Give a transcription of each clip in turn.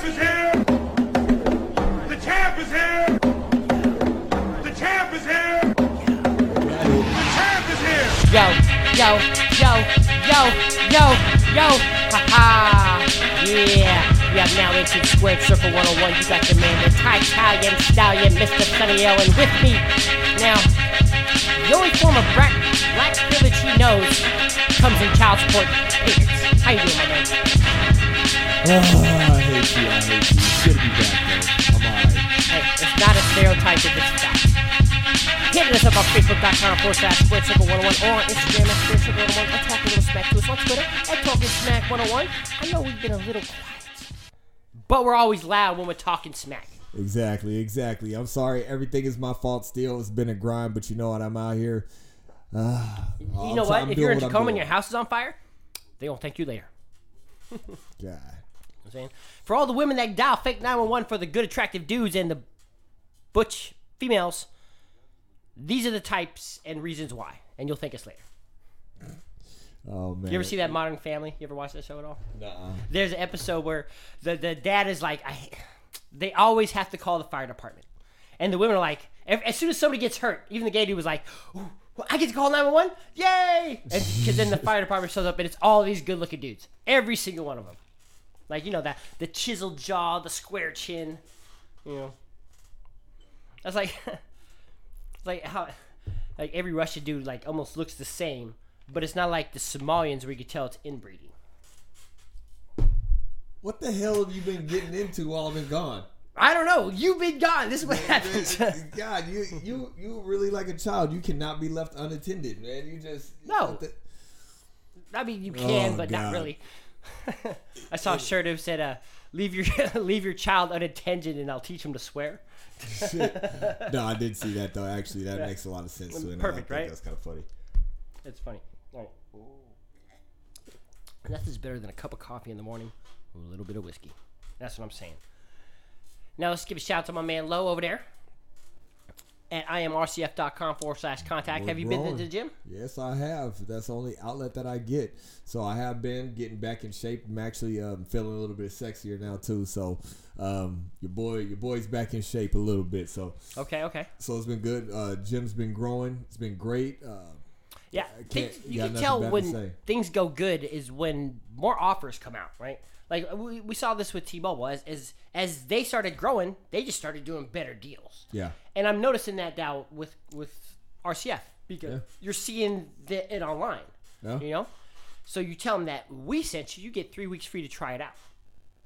champ is here! The champ is here! The champ is here! The champ is here! Yo, yo, yo, yo, yo, yo, ha ha. Yeah, we have now entered Squared Circle 101. You got your man, the Italian stallion, Mr. Sunny and with me now, the only form of black, black privilege he knows comes in child support payments. How you doing, my man? Oh, I hate you. I hate you. It's good to be back, though. I'm alright. Hey, it's not a stereotype if it's fact. Hit us up on Facebook.com forward slash Circle 101 or on Instagram at Squared Circle 101 or talk a little smack to us on Twitter at Talking Smack 101. I know we've been a little quiet, but we're always loud when we're talking smack. Exactly, exactly. I'm sorry. Everything is my fault still. It's been a grind, but you know what? I'm out here. Uh, You know what? I'm If you're in Tacoma and your house is on fire, they gonna thank you later. God. I'm saying? For all the women that dial fake 911 for the good, attractive dudes and the butch females, these are the types and reasons why. And you'll thank us later. Oh man. You ever see that Modern Family? You ever watch that show at all? Nuh-uh. There's an episode where the, the dad is like, I, they always have to call the fire department. And the women are like, as soon as somebody gets hurt, even the gay dude was like, I get to call 911? Yay! Because then the fire department shows up and it's all these good looking dudes. Every single one of them. Like, you know, that the chiseled jaw, the square chin. You know. That's like, it's like how, like every Russian dude, like, almost looks the same. But it's not like the Somalians where you can tell it's inbreeding. What the hell have you been getting into while I've been gone? I don't know. You've been gone. This is what happens. God, you you you really like a child. You cannot be left unattended, man. You just No. the- I mean, you oh, can, Oh, but not really. I saw a shirt that said, uh, "Leave your leave your child unattended, and I'll teach him to swear." No, I did see that though. Actually, that makes a lot of sense. and I Perfect, think right? That's kind of funny. It's funny. All right. Nothing's better than a cup of coffee in the morning with a little bit of whiskey. That's what I'm saying. Now let's give a shout out to my man Low over there at imrcf.com forward slash contact. We're Have you been to the gym? Yes, I have. That's the only outlet that I get. So I have been getting back in shape. I'm actually um, feeling a little bit sexier now too. So um, your boy, your boy's back in shape a little bit. So Okay, okay. so it's been good. Uh, gym's been growing. It's been great. Uh, Yeah, you got can tell when things go good is when more offers come out, right? Like we, we saw this with T-Mobile as, as as they started growing, they just started doing better deals. yeah. And I'm noticing that now with with RCF because Yeah. you're seeing the, it online. Yeah. You know, so you tell them that we sent you, you get three weeks free to try it out.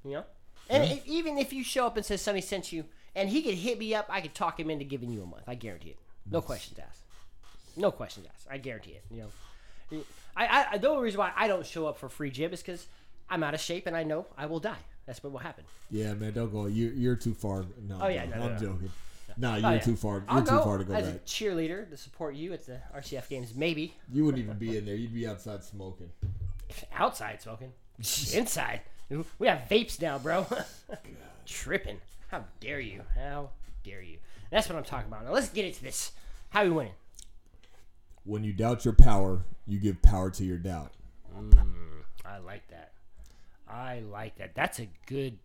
You know, and if, even if you show up and says somebody sent you, and he could hit me up, I could talk him into giving you a month. I guarantee it. No questions asked. No questions asked. I guarantee it. You know, I, I the only reason why I don't show up for free gym is because I'm out of shape and I know I will die. That's what will happen. Yeah, man, don't go. You you're too far. No, Oh, yeah, no, no, no, I'm no. joking. Nah, oh, you're Oh, yeah. too far. You're I'll too far to go as a back. cheerleader to support you at the RCF games. Maybe You wouldn't even be in there. You'd be outside smoking. outside smoking, inside. We have vapes now, bro. Tripping. How dare you? How dare you? That's what I'm talking about. Now let's get into this. How we winning? When you doubt your power, you give power to your doubt. Mm, I like that. I like that. That's a good,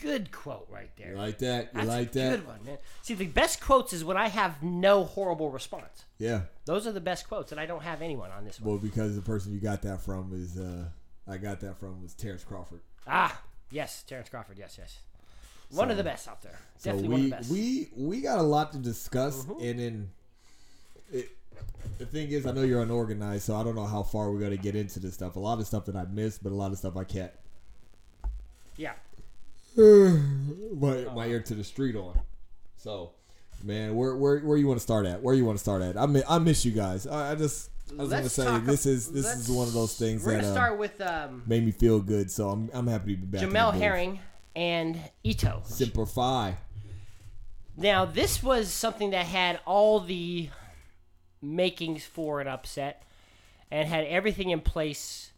good quote right there. You like that? You That's like a that? good one, man. See, the best quotes is when I have no horrible response. Yeah. Those are the best quotes, and I don't have anyone on this one. Well, because the person you got that from is, uh, I got that from was Terrence Crawford. Ah, yes, Terrence Crawford. Yes, yes. One of the best out there. So Definitely we one of the best. we we got a lot to discuss, Mm-hmm. and then it, the thing is, I know you're unorganized, so I don't know how far we're gonna get into this stuff. A lot of stuff that I missed, but a lot of stuff I can't. Yeah. my, my ear to the street on. So, man, where where where you want to start at? Where you want to start at? I miss, I miss you guys. I, I just I was gonna say this is this is one of those things We're that gonna uh, start with um, made me feel good. So I'm I'm happy to be back. Jamel. Herring and Ito. Simplify. Now, this was something that had all the makings for an upset and had everything in place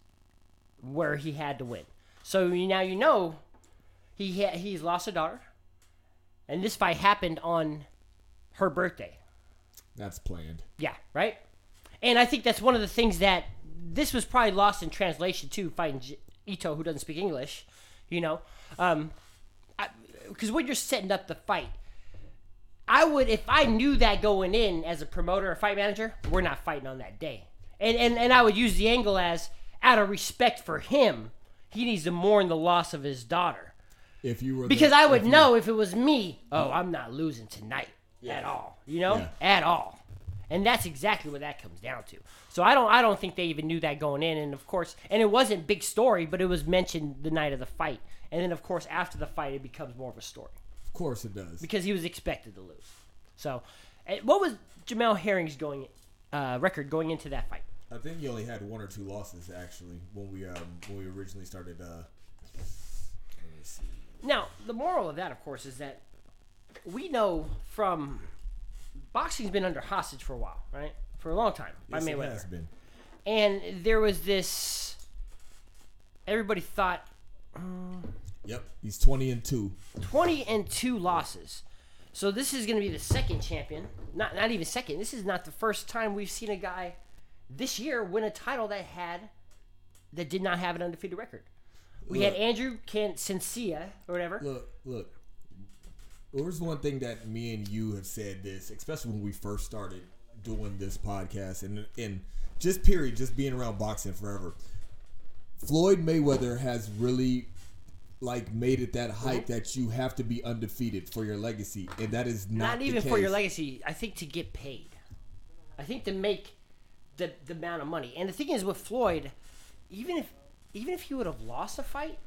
where he had to win. So now you know he ha- he's lost a daughter, and this fight happened on her birthday. That's planned. Yeah, right. And I think that's one of the things that this was probably lost in translation too, fighting J- Ito, who doesn't speak English. You know, um, because when you're setting up the fight, I would if I knew that going in as a promoter or fight manager, we're not fighting on that day, and and and I would use the angle as out of respect for him, he needs to mourn the loss of his daughter. If you were Because the- I would if know if it was me, oh, I'm not losing tonight at all. You know, Yeah. at all. And that's exactly what that comes down to. So I don't I don't think they even knew that going in and of course and it wasn't big story, but it was mentioned the night of the fight. And then of course after the fight it becomes more of a story Of course it does. because he was expected to lose. So eh, what was Jamel Herring's going uh, record going into that fight? I think he only had one or two losses actually when we um when we originally started. Uh, let me see. Now, the moral of that, of course, is that we know from boxing's been under hostage for a while, right? For a long time by Yes, it Mayweather. has been. And there was this. Everybody thought Yep, he's twenty and two. 20 and 2 losses. So this is going to be the second champion. Not not even second. This is not the first time we've seen a guy this year win a title that had that did not have an undefeated record. We had Andrew Cancio or whatever. Look, look. There's one thing that me and you have said this, especially when we first started doing this podcast, and and just period, just being around boxing forever. Floyd Mayweather has really like made it that mm-hmm. hype that you have to be undefeated for your legacy, and that is not, not even for your legacy. I think to get paid. I think to make the the amount of money. And the thing is with Floyd, even if even if he would have lost a fight,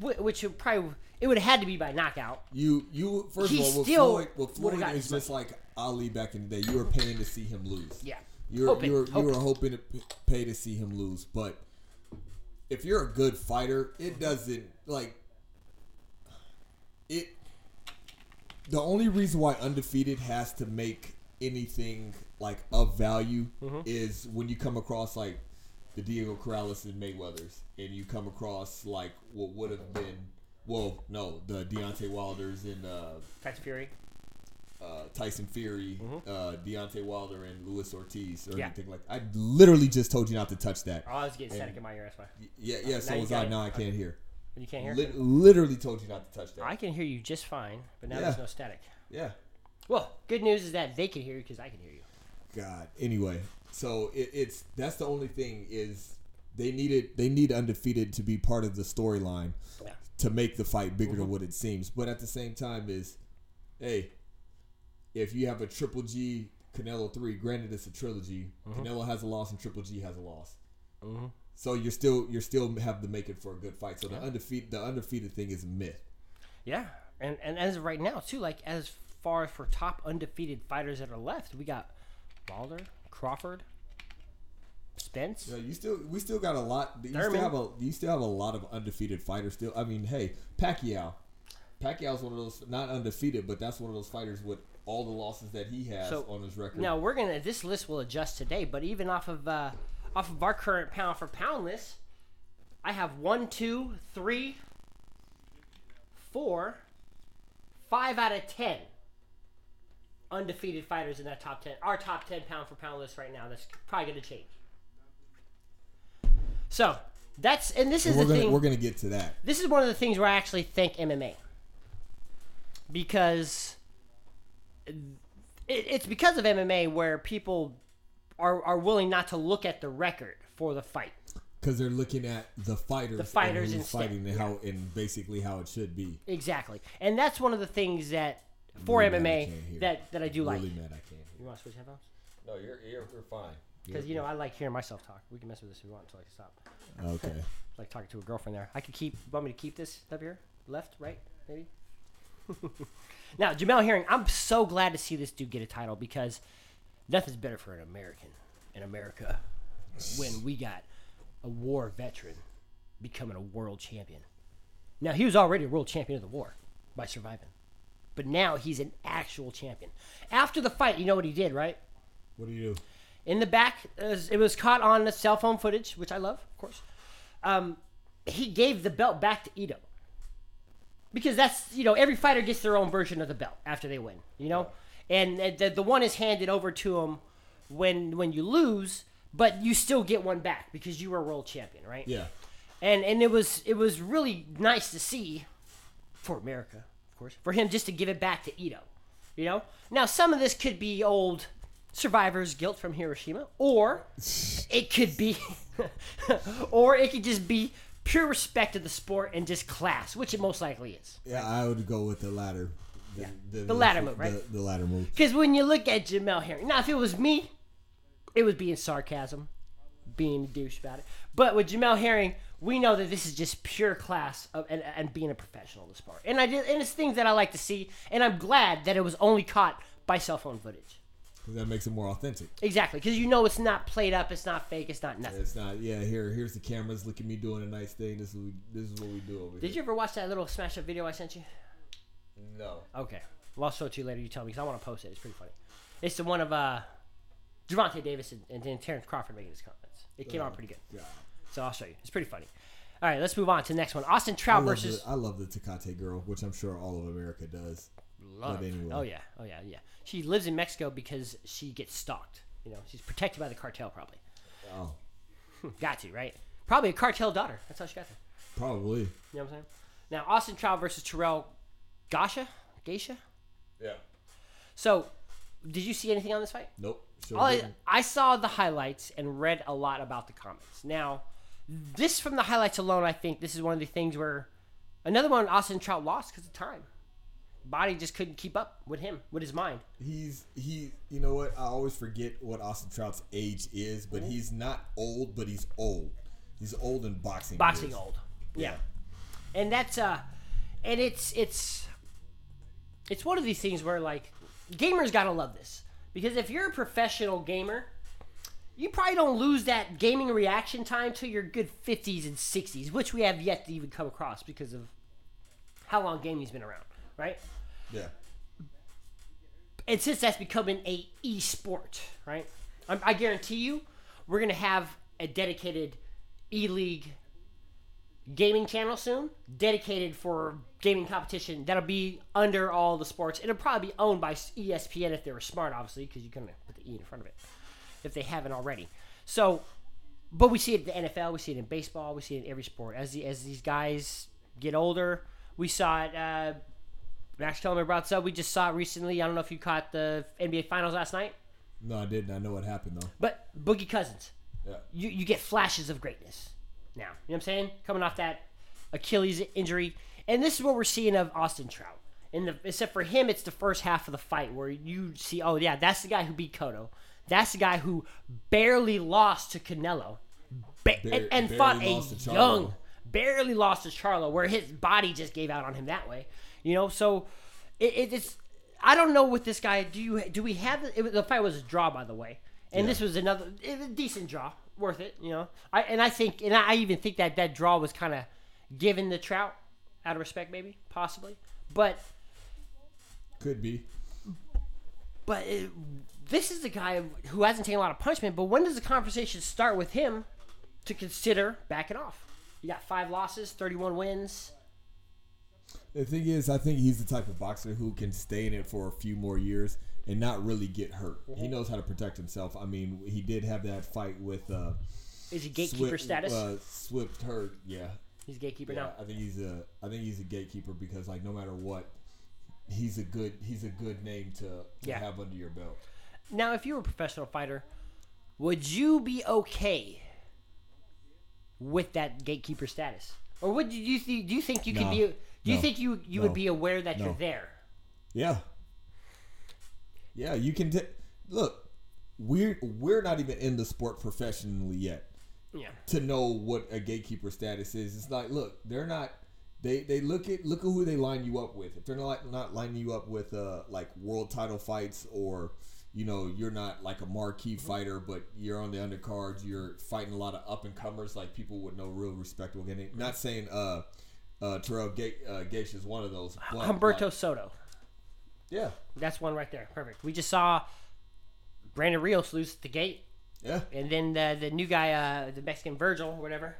which would probably it would have had to be by knockout. You you first He of all, with still Floyd, with Floyd is just like Ali back in the day. You were paying to see him lose. Yeah. You're Hoping, you're hoping. you were hoping to pay to see him lose, but if you're a good fighter, it doesn't like it. The only reason why undefeated has to make anything like of value Mm-hmm. is when you come across like the Diego Corrales and Mayweather's, and you come across like what would have been. Well, no, the Deontay Wilders and uh, Tyson Fury. uh, Tyson Fury, uh, Deontay Wilder, and Luis Ortiz, or Mm-hmm. Yeah. anything like. I literally just told you not to touch that. Oh, I was getting And- static in my ear. That's why. Yeah, yeah. So was I. Now I can't hear. You can't hear. Lit- literally told you not to touch that. I can hear you just fine, but now Yeah. there's no static. yeah. Well, good news is that they can hear you because I can hear you. God. Anyway, so it, it's that's the only thing is they needed they need undefeated to be part of the storyline Yeah. to make the fight bigger than mm-hmm. what it seems. But at the same time, is hey, if you have a Triple G Canelo three, granted it's a trilogy, mm-hmm. Canelo has a loss and Triple G has a loss. Mm-hmm. So you're still you're still have to make it for a good fight. So the undefeated the undefeated thing is a myth. Yeah, and and as of right now too, like as far as for top undefeated fighters that are left, we got Wilder, Crawford, Spence. Yeah, you still we still got a lot. You Thurman. still have a you still have a lot of undefeated fighters. Still, I mean, hey, Pacquiao. Pacquiao's one of those not undefeated, but that's one of those fighters with all the losses that he has So, on his record. Now we're gonna this list will adjust today, but even off of uh, off of our current pound for pound list, I have one, two, three, four, five out of ten undefeated fighters in that top ten. Our top ten pound for pound list right now. That's probably gonna change. So that's and this is we're the gonna thing we're gonna get to that. this is one of the things where I actually thank MMA because it, it's because of MMA where people are, are willing not to look at the record for the fight. Because they're looking at the fighters, The fighters and fighting and how and basically how it should be. Exactly, and that's one of the things that for Really MMA that, that I do like. Really mad I can't. You want to switch headphones? No, you're you're, you're fine. Because you know I like hearing myself talk. We can mess with this if we want until I stop. Okay. like talking to a girlfriend there. I could keep. Want me to keep this up here? Left, right, maybe. now, Jamel Herring, I'm so glad to see this dude get a title because nothing's better for an American in America when we got a war veteran becoming a world champion. Now he was already a world champion of the war by surviving, but now he's an actual champion. After the fight, you know what he did, right? What do you do? in the back. It was, it was caught on the cell phone footage, which I love, of course. Um, he gave the belt back to Ito because that's you know every fighter gets their own version of the belt after they win, you know, and the, the one is handed over to him when when you lose, but you still get one back because you were world champion, right? Yeah. and and it was it was really nice to see for America, of course, for him just to give it back to Ito. You know, now some of this could be old survivor's guilt from Hiroshima, or it could be, or it could just be pure respect of the sport and just class, which it most likely is. Yeah, I would go with the latter. The, The latter move, right? The, the latter move. Because when you look at Jamel Herring, now if it was me, it was being sarcasm, being a douche about it. But with Jamel Herring, we know that this is just pure class of, and, and being a professional in the sport. And I did, and it's things that I like to see. And I'm glad that it was only caught by cell phone footage. that makes it more authentic. Exactly, because you know it's not played up, it's not fake, it's not nothing. It's not. Yeah, here, here's the cameras. Look at me doing a nice thing. This is what we, this is what we do over Did here. Did you ever watch that little smash up video I sent you? No. Okay. Well, I'll show it to you later. You tell me because I want to post it. It's pretty funny. It's the one of uh, Javante Davis and, and then Terrence Crawford making his comments. It came out pretty good. Yeah. So I'll show you. It's pretty funny. All right, let's move on to the next one. Austin Trout I love, versus. the, I love the Tecate girl, which I'm sure all of America does. Love. but anyway. Oh yeah, oh yeah, yeah. She lives in Mexico because she gets stalked. You know, she's protected by the cartel, probably. Oh, got to right? Probably a cartel daughter. That's how she got there. probably. You know what I'm saying? Now Austin Trout versus Terrell Gausha, Geisha. Yeah. So, did you see anything on this fight? Nope. Sure I. I saw the highlights and read a lot about the comments. Now, this from the highlights alone, I think this is one of the things where another one Austin Trout lost because of time. Body just couldn't keep up with him, with his mind. He's he. You know what? I always forget what Austin Trout's age is, but he's not old, but he's old. He's old in boxing. Boxing years. old, yeah. And that's uh, and it's it's it's one of these things where like gamers gotta love this because if you're a professional gamer, you probably don't lose that gaming reaction time till your good 50s and 60s, which we have yet to even come across because of how long gaming's been around, right? Yeah. and since that's becoming a e-sport, right? I, I guarantee you, we're gonna have a dedicated e-league gaming channel soon, dedicated for gaming competition. That'll be under all the sports. It'll probably be owned by ESPN if they were smart, obviously, because you couldn't put the e in front of it if they haven't already. So, but we see it in the NFL, we see it in baseball, we see it in every sport. As the, as these guys get older, we saw it. Uh, Max Kellerman brought this up. We just saw it recently. I don't know if you caught the NBA Finals last night, No, I didn't. I know what happened though. but Boogie Cousins, Yeah. you, you get flashes of greatness now. You know what I'm saying? Coming off that Achilles injury. And this is what we're seeing of Austin Trout. And the, except for him, it's the first half of the fight where you see, oh, yeah, that's the guy who beat Cotto. That's the guy who barely lost to Canelo ba- Bar- and, and fought a lost to Charlo. young, barely lost to Charlo, where his body just gave out on him that way. You know, so it, it, it's. I don't know with this guy. Do you do we have it, the fight was a draw by the way, and Yeah. this was another it was a decent draw, worth it. You know, I and I think and I even think that that draw was kind of given the Trout out of respect, maybe possibly, but Could be. but it, this is the guy who hasn't taken a lot of punishment. But when does the conversation start with him to consider backing off? You got five losses, thirty-one wins. The thing is, I think he's the type of boxer who can stay in it for a few more years and not really get Hurd. He knows how to protect himself. I mean, he did have that fight with uh, Is he gatekeeper Swift, status? Uh, Swift hurt. Yeah, He's gatekeeper yeah. now. I think he's a. I think he's a gatekeeper because like no matter what, he's a good. He's a good name to, to Yeah. have under your belt. Now, if you were a professional fighter, would you be okay with that gatekeeper status, or would you do you, thi- do you think you could No. be? Do you No. think you you No. would be aware that No. you're there? Yeah. Yeah, you can t- look. We're we're not even in the sport professionally yet Yeah. to know what a gatekeeper status is. It's like, look, they're not. They they look at look at who they line you up with. If they're not not lining you up with uh like world title fights or you know you're not like a marquee fighter, but you're on the undercards. You're fighting a lot of up and comers, like people with no real respect will get it. Not saying uh uh Terrell Ga- uh, Gates is one of those. But Humberto like, Soto. yeah, That's one right there. Perfect. We just saw Brandon Rios lose the gate, yeah. and then the the new guy, uh, the Mexican Virgil, whatever.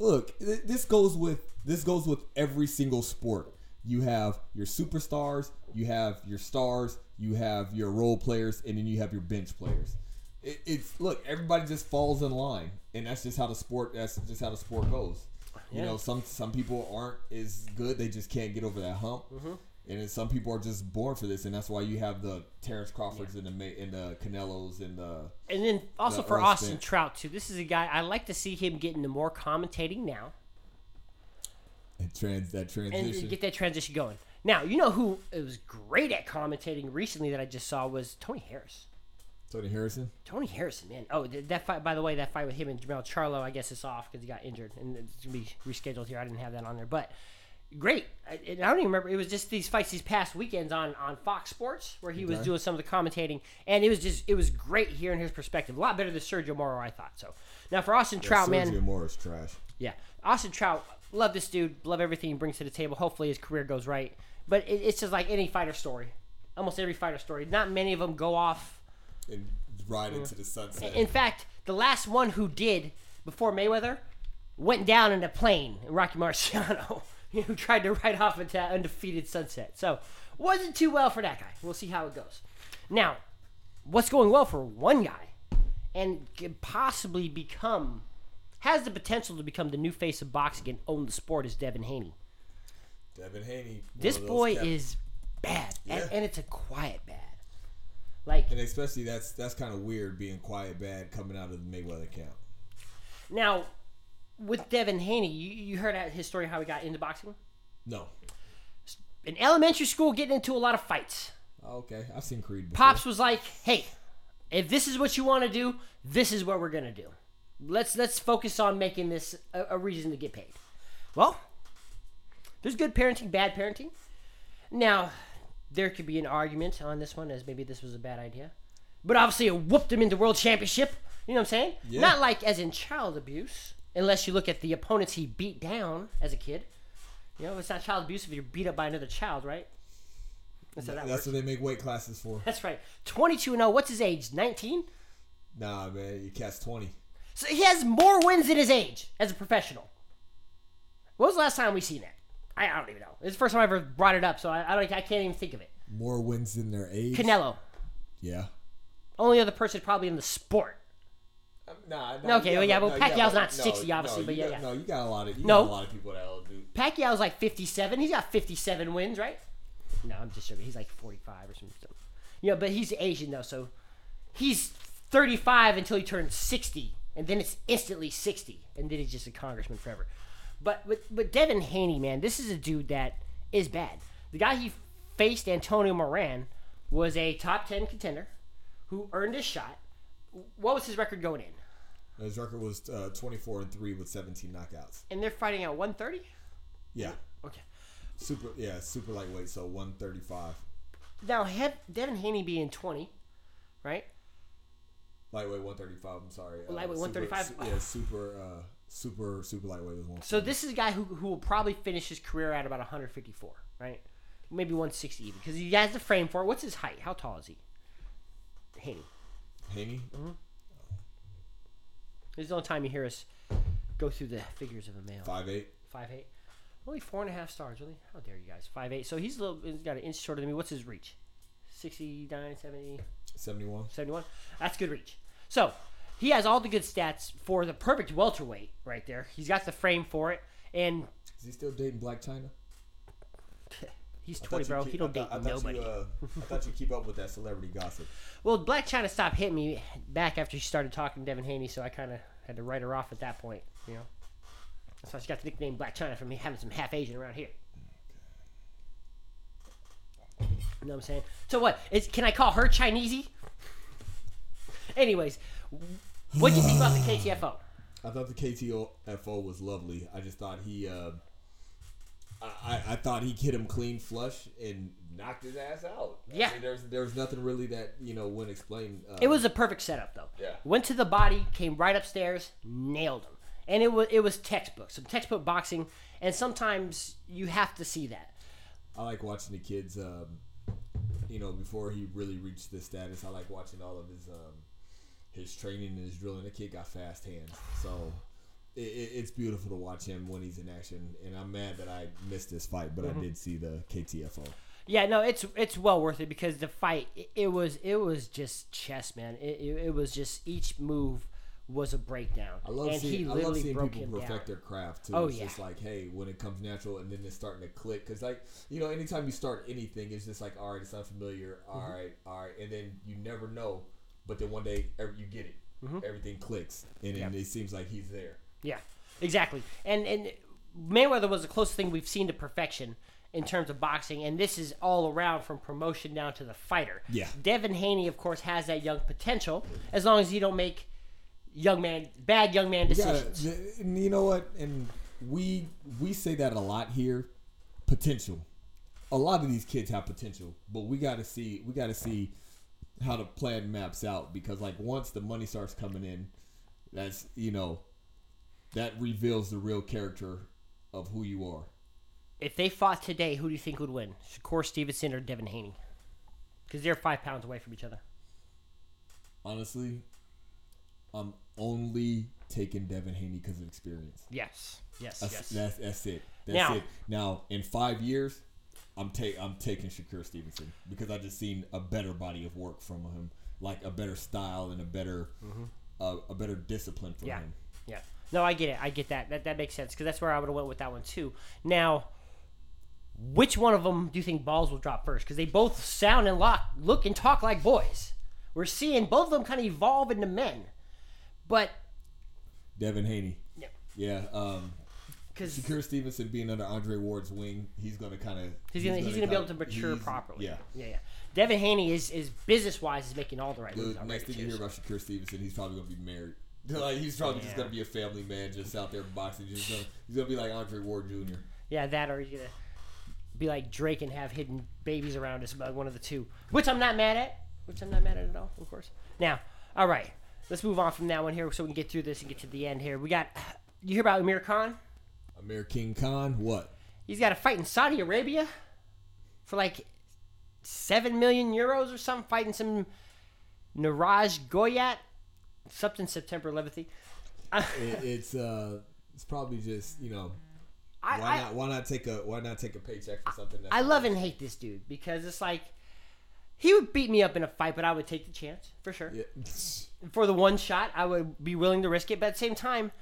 look th- this goes with this goes with every single sport you have your superstars you have your stars you have your role players and then you have your bench players it, it's look everybody just falls in line and that's just how the sport that's just how the sport goes you Yeah. know some some people aren't as good they just can't get over that hump mm-hmm. And then some people are just born for this, and that's why you have the Terrence Crawfords and the and the Canelos and the And then also The for Austin Spence. Trout too. This is a guy I like to see him get into more commentating now and trans that and transition. get that transition going. Now you know who was great at commentating recently that I just saw was Tony Harris. Tony Harrison. Tony Harrison, man. Oh, th- that fight. By the way, that fight with him and Jermell Charlo, I guess is off because he got injured and it's gonna be rescheduled here. I didn't have that on there, but great. I, I don't even remember. It was just these fights these past weekends on on Fox Sports where he was Okay. doing some of the commentating, and it was just it was great hearing his perspective. A lot better than Sergio Mora, I thought. So now for Austin Trout, man. Sergio Mora's trash. Yeah, Austin Trout, love this dude, love everything he brings to the table. Hopefully his career goes right, but it, it's just like any fighter story. Almost every fighter story. Not many of them go off. And ride into the sunset. In fact, the last one who did before Mayweather went down in a plane. Rocky Marciano, who tried to ride off into that undefeated sunset. So wasn't too well for that guy. We'll see how it goes. Now, what's going well for one guy, and could possibly become has the potential to become the new face of boxing and own the sport is Devin Haney. Devin Haney. This boy cap- is bad, and, Yeah. and it's a quiet bad. Like and especially that's that's kind of weird being quiet bad coming out of the Mayweather camp. now, with Devin Haney, you, you heard his story how he got into boxing. No. In elementary school, getting into a lot of fights. Oh, okay, I've seen Creed. Before. Pops was like, "Hey, if this is what you want to do, this is what we're gonna do. Let's let's focus on making this a, a reason to get paid." Well, there's good parenting, bad parenting. Now, there could be an argument on this one as maybe this was a bad idea, but obviously it whooped him into world championship. You know what I'm saying? Yeah. Not like as in child abuse, unless you look at the opponents he beat down as a kid. You know, it's not child abuse if you're beat up by another child, right? That's that. That's what they make weight classes for. That's right. 22 and 0. What's his age? 19? Nah, man, you catch twenty. So he has more wins than his age as a professional. When was the last time we seen that? I, I don't even know. It's the first time I ever brought it up, so I, I don't. I can't even think of it. More wins than their age. Canelo, Yeah. only other person probably in the sport. Um, nah, No, okay, well, yeah, well, Pacquiao's not 60 obviously, no, but yeah, got, yeah. No, you got a lot of you No. got a lot of people that'll do. Pacquiao's like 57. He's got 57 wins, right? No, I'm just joking. He's like 45 or something. You know, but he's Asian though, so he's 35 until he turns 60, and then it's instantly 60, and then he's just a congressman forever. But but but Devin Haney, man, this is a dude that is bad. The guy he faced, Antonio Moran, was a top 10 contender who earned his shot. What was his record going in? His record was uh, 24 and three with 17 knockouts. And they're fighting at 130. Yeah, Okay. super. Yeah, super lightweight. So 135. Now, have Devin Haney being 20, right? Lightweight 135. I'm sorry. Uh, Lightweight super- 135? su- yeah, super. Uh, super super lightweight was one. So this is a guy who, who will probably finish his career at about 154, right? Maybe 160 even, because he has the frame for it. What's his height? How tall is he? Haney. Haney. Mm-hmm. This is the only time you hear us go through the figures of a male. Five eight. Five eight. Only four and a half stars, really? How dare you guys? Five eight. So he's a little, he's got an inch shorter than me. What's his reach? 69, 70, 71. 71? That's good reach. So he has all the good stats for the perfect welterweight right there. He's got the frame for it, and Is he still dating Blac Chyna? he's I 20, bro. keep- He don't I date thought- I thought nobody. You, uh, I thought you keep up with that celebrity gossip. Well, Blac Chyna stopped hitting me back after she started talking to Devin Haney, so I kind of had to write her off at that point. You know, that's why she got the nickname Blac Chyna from me having some half Asian around here. You know what I'm saying? So what? Is can I call her Chinesey? Anyways, what do you think about the KTFO? I thought the KTFO was lovely. I just thought he, uh, I, I, I thought he hit him clean flush and knocked his ass out. I Yeah. mean, there's there's nothing really that you know wouldn't explain. Uh, It was a perfect setup though. Yeah. Went to the body, came right upstairs, nailed him, and it was it was textbook, some textbook boxing, and sometimes you have to see that. I like watching the kids. Um, you know, before he really reached this status, I like watching all of his um, his training and his drilling. The kid got fast hands, so it, it, it's beautiful to watch him when he's in action. And I'm mad that I missed this fight, but Mm-hmm. I did see the KTFO. Yeah, no, it's it's well worth it because the fight it, it was it was just chess, man. It, it, it was just each move was a breakdown. I love and seeing, he I love literally seeing broke people perfect down. their craft too. Oh, it's yeah. just like, hey, when it comes natural and then it's starting to click. Because, like, you know, anytime you start anything, it's just like, all right, it's unfamiliar. All Mm-hmm. right, all right. And then you never know. But then one day, ev- you get it. Mm-hmm. Everything clicks. And Yeah. it seems like he's there. Yeah, exactly. And and Mayweather was the closest thing we've seen to perfection in terms of boxing, and this is all around from promotion down to the fighter. Yeah. Devin Haney, of course, has that young potential as long as you don't make young man bad young man decisions. and you know what? And we we say that a lot here. Potential. A lot of these kids have potential, but we got to see we got to see how the plan maps out because like once the money starts coming in, that's you know that reveals the real character of who you are. If they fought today, who do you think would win, Shakur Stevenson or Devin Haney? Because they're five pounds away from each other. Honestly, I'm only taking Devin Haney because of experience. Yes, yes, That's, yes. that's, that's it. That's Now- it. Now, in five years, I'm take I'm taking Shakur Stevenson because I just seen a better body of work from him, like a better style and a better uh, a better discipline from Mm-hmm. Yeah, him. yeah. No, I get it. I get that. That that makes sense because that's where I would have went with that one too. Now, which one of them do you think balls will drop first? Because they both sound and look, look and talk like boys. We're seeing both of them kind of evolve into men, but Devin Haney. Yeah. Yeah. Um, because Shakur Stevenson being under Andre Ward's wing, he's gonna kind of he's gonna he's gonna be able to mature properly. Yeah. yeah, yeah. Devin Haney is is business wise is making all the right moves The next thing you hear about Shakur Stevenson, he's probably gonna be married. Like he's probably just gonna be a family man, just out there boxing. Just gonna, he's gonna be like Andre Ward Jr. Yeah, that or he's gonna be like Drake and have hidden babies around us, one of the two. Which I'm not mad at. Which I'm not mad at at all, of course. Now, all right, let's move on from that one here, so we can get through this and get to the end here. We got. You hear about Amir Khan? Amir King Khan, what? He's got a fight in Saudi Arabia for like seven million euros or something, fighting some Neeraj Goyat, something September 11th. It, it's uh, it's probably just you know I, why I, not why not take a why not take a paycheck for something I love and hate this dude because it's like he would beat me up in a fight, but I would take the chance for sure. Yeah. For the one shot, I would be willing to risk it, but at the same time,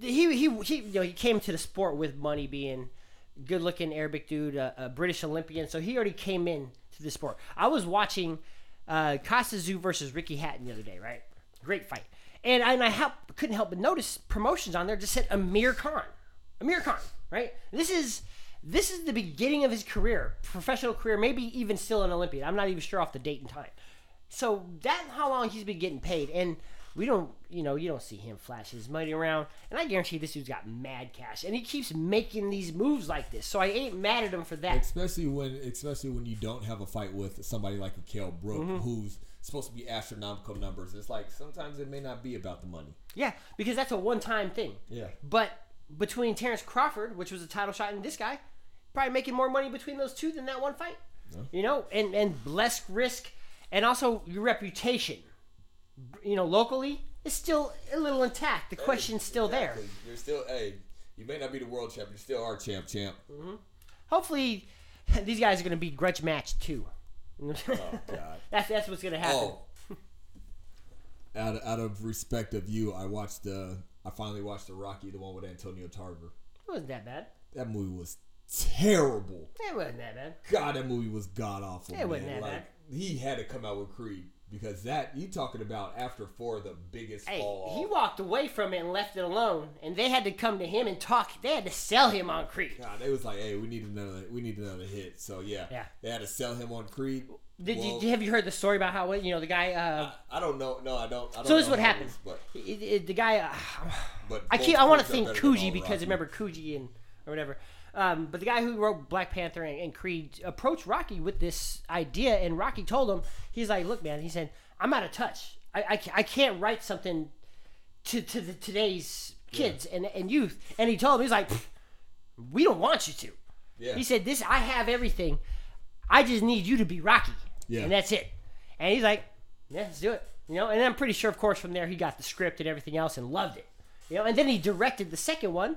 he he he you know he came to the sport with money, being good looking Arabic dude, a, a British Olympian, so he already came in to the sport. I was watching uh, Kostya Tszyu versus Ricky Hatton the other day, right? Great fight, and I, and I help, couldn't help but notice promotions on there just said Amir Khan, Amir Khan, right? This is this is the beginning of his career, professional career, maybe even still an Olympian. I'm not even sure off the date and time. So that's how long he's been getting paid, and we don't, you know, you don't see him flash his money around. And I guarantee this dude's got mad cash, and he keeps making these moves like this. So I ain't mad at him for that. especially when especially when you don't have a fight with somebody like a Kell Brook Mm-hmm. who's supposed to be astronomical numbers. It's like sometimes it may not be about the money. Yeah, because that's a one-time thing. Yeah. But between Terrence Crawford, which was a title shot, and this guy, probably making more money between those two than that one fight. You know, and and less risk, and also your reputation. You know, locally is still a little intact. The question's still there. You're still hey, you may not be the world champ, you're still are champ, champ. Hmm. Hopefully, these guys are going to be grudge match too. Oh God. that's that's what's going to happen. Oh. Out of, out of respect of you, I watched the. I finally watched the Rocky, the one with Antonio Tarver. It wasn't that bad. That movie was terrible. It wasn't that bad. God, that movie was god awful. It wasn't that like, He had to come out with Creed because that you talking about after four the biggest Hey, fall he walked away from it and left it alone, and they had to come to him and talk. They had to sell him on Creed. God, they was like, hey, we need another, we need another hit. So yeah, Yeah. they had to sell him on Creed. Did Well, you have you heard the story about how you know the guy? Uh, I don't know. No, I don't. I don't so this is what happened. is, but It- it- the guy. Uh, but I keep. I want to think Coogee because remember Coogee and or whatever. Um, but the guy who wrote Black Panther and, and Creed approached Rocky with this idea, and Rocky told him, he's like, "Look, man," he said, "I'm out of touch. I, I, I can't write something to to the, today's kids and, and youth." And he told him, he's like, "We don't want you to." Yeah. He said, "This, I have everything. I just need you to be Rocky, Yeah. and that's it." And he's like, "Yeah, let's do it." You know, and I'm pretty sure, of course, from there he got the script and everything else and loved it. You know, and then he directed the second one,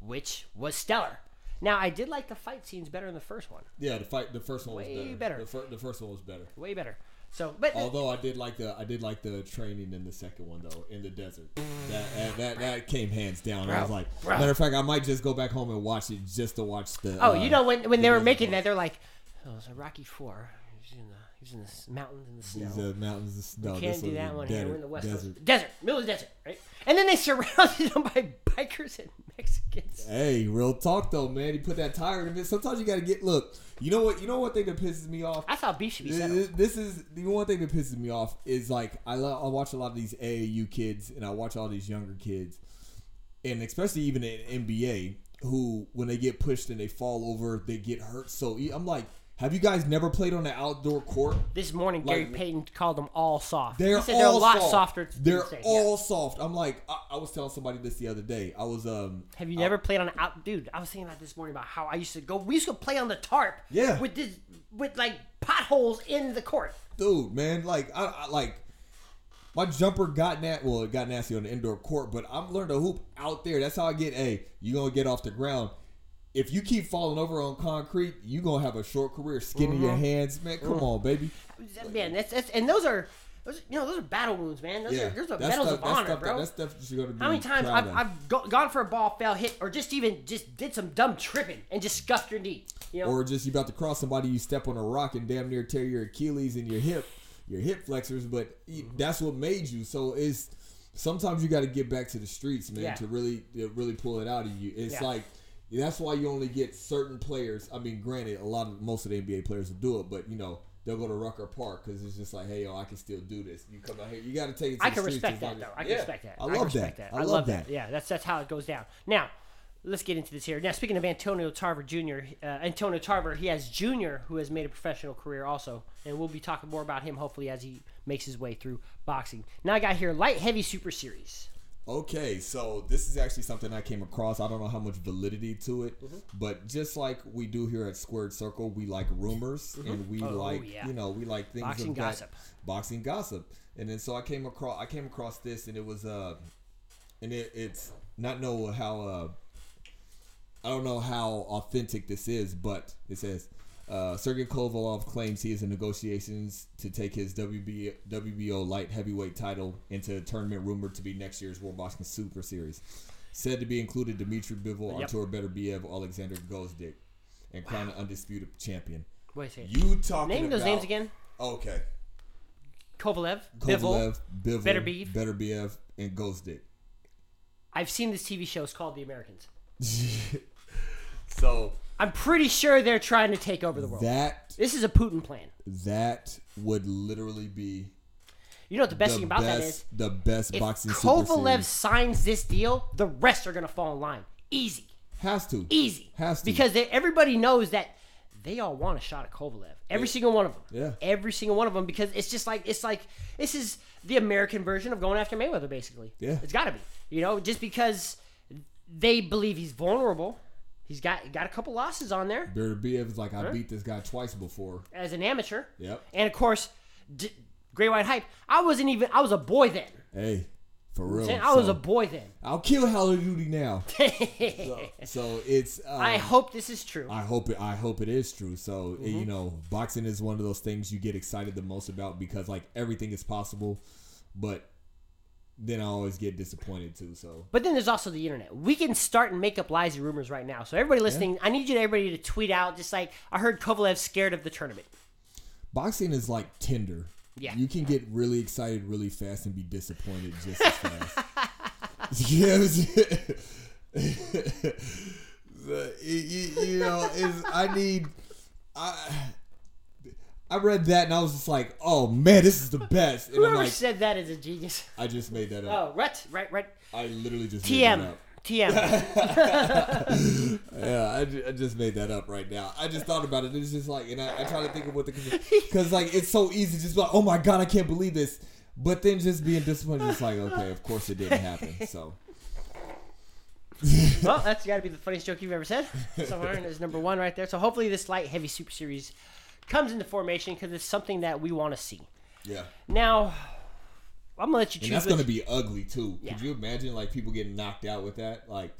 which was stellar. Now, I did like the fight scenes better in the first one, Yeah, the fight. The first one was Way better. better. The, fir- the first one was better. way better. So, but Although I did like the I did like the training in the second one though in the desert. That that that, that came hands down. I was like, bro. matter of fact, I might just go back home and watch it just to watch the. oh, uh, you know when when the they were making that, they're like, oh, it's a Rocky Four. He's in the he's in the mountains in the snow. These uh, mountains of snow. Can't this do that one desert, here. We're in the west desert. coast, desert, middle of the desert, right? And then they surrounded them by bikers and Mexicans. Hey, real talk though, man. You put that tire in it. Sometimes you got to get. Look, you know what? You know what thing that pisses me off. I thought beef should be This, settled. this is the one thing that pisses me off is like I lo- I watch a lot of these AAU kids and I watch all these younger kids, and especially even in NBA who when they get pushed and they fall over they get hurt. So I'm like, have you guys never played on an outdoor court? This morning, Like- Gary Payton called them all soft. They're he said all they're a lot soft. softer. They're say, yeah. all soft. I'm like, I, I was telling somebody this the other day. I was um. Have you never played on an out, dude? I was thinking about this morning about how I used to go. We used to play on the tarp. Yeah. With this, with like potholes in the court. dude, man, like I, I like my jumper got nat well, it got nasty on the indoor court, but I'm learning to hoop out there. That's how I get. Hey, you gonna get off the ground. If you keep falling over on concrete, you are gonna have a short career. Skin in your Mm-hmm. hands, man. Come on, baby. Man, that's, that's and those are, those, you know, those are battle wounds, man. Those Yeah, are, those are that's medals stuff, of honor, stuff, bro. That, that's stuff that you're gonna be. how many times I've. I've go, gone for a ball, fell, hit, or just even just did some dumb tripping and just scuffed your knee. You know, or just you about to cross somebody, you step on a rock and damn near tear your Achilles and your hip, your hip flexors. But Mm-hmm. that's what made you. So it's sometimes you got to get back to the streets, man, Yeah. to really to really pull it out of you. It's Yeah. like that's why you only get certain players. I mean, granted, a lot of most of the NBA players will do it, but you know. They'll go to Rucker Park because it's just like, hey, yo, I can still do this. You come out here, you got to take it. To I can respect that though. I can Yeah, respect that. I love respect that. that. I love that. Yeah, that's that's how it goes down. Now, let's get into this here. Now, speaking of Antonio Tarver Jr., uh, Antonio Tarver, he has Junior who has made a professional career also, and we'll be talking more about him hopefully as he makes his way through boxing. Now, I got here light heavy super series. Okay, so this is actually something I came across. I don't know how much validity to it, Mm-hmm. but just like we do here at Squared Circle, we like rumors and we Oh, like yeah. you know we like things Boxing of that- gossip. boxing gossip. And then so I came across I came across this and it was uh and it, it's not know how uh I don't know how authentic this is, but it says uh, Sergey Kovalev claims he is in negotiations to take his WB, WBO light heavyweight title into a tournament rumored to be next year's World Boxing Super Series. Said to be included Dmitry Bivol, Yep. Artur Beterbiev, Alexander Gvozdyk, and crown an undisputed champion. Wait a second. You talking Name those names again. Okay. Kovalev, Kovalev Bivol. Bivol, Beterbiev. Beterbiev, and Gvozdyk. I've seen this TV show. It's called The Americans. so I'm pretty sure they're trying to take over the world. that this is a Putin plan. that would literally be You know what the best the thing about best, that is? the best If boxing Kovalev signs this deal, the rest are gonna fall in line. Easy, Has to. easy. Has to. because they, everybody knows that they all want a shot at Kovalev. Every single one of them. Yeah. Every single one of them because it's just like it's like this is the American version of going after Mayweather. Basically. Yeah. It's got to be. You know, just because they believe he's vulnerable. He's got got a couple losses on there Beterbiev is like I beat this guy twice before. as an amateur. Yep. And of course, D- Great White Hype. I wasn't even. I was a boy then. Hey, for real. I was a boy then. I'll kill Hall of Duty now. so it's. Um, I hope this is true. I hope it. I hope it is true. So Mm-hmm. you know, boxing is one of those things you get excited the most about because like everything is possible, but then I always get disappointed too. So But then there's also the internet. We can start and make up lies and rumors right now. So everybody listening, I need you to everybody to tweet out just like I heard Kovalev's scared of the tournament. boxing is like Tinder. Yeah. You can get really excited really fast and be disappointed just as fast. you know what I'm saying? The- you, you- you know, I need I I read that and I was just like, oh man, this is the best. And I'm Whoever like, said that is a genius. I just made that up. Oh, right, right, right. I literally just made that TM, up. TM. Yeah, I, ju- I just made that up right now. I just thought about it. It's just like, and I, I try to think of what the because like it's so easy, just like, oh my god, I can't believe this. But then just being disappointed, just like, okay, of course it didn't happen. So well, that's got to be the funniest joke you've ever said. So Aaron is number one right there. So hopefully this light heavy super series comes into formation because it's something that we want to see. yeah, Now, I'm gonna let you choose. and that's gonna be ugly too. Yeah. Could you imagine like people getting knocked out with that? Like,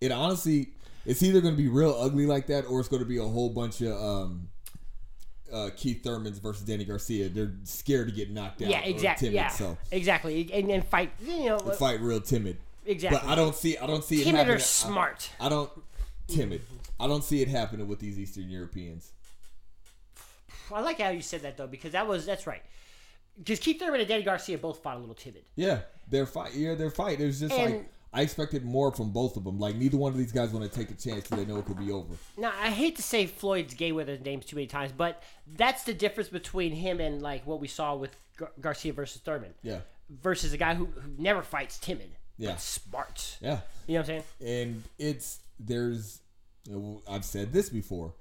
it honestly, it's either gonna be real ugly like that, or it's gonna be a whole bunch of um, uh, Keith Thurman's versus Danny Garcia. They're scared to get knocked out. Yeah, exactly. Timid, Yeah, So exactly. And, and fight, you know, they fight real timid. exactly. But I don't see. I don't see it Timid happening. or smart. I, I don't timid. I don't see it happening with these Eastern Europeans. I like how you said that though, because that was that's right. Because Keith Thurman and Danny Garcia both fought a little timid. Yeah, their fight. Yeah, their fight. It was just And- like I expected more from both of them. Like neither one of these guys want to take a chance because they know it could be over. Now I hate to say Floyd's gay with his names too many times, but that's the difference between him and like what we saw with Gar- Garcia versus Thurman. Yeah, Versus a guy who, who never fights timid, Yeah. but smart. yeah. You know what I'm saying? and it's there's I've said this before.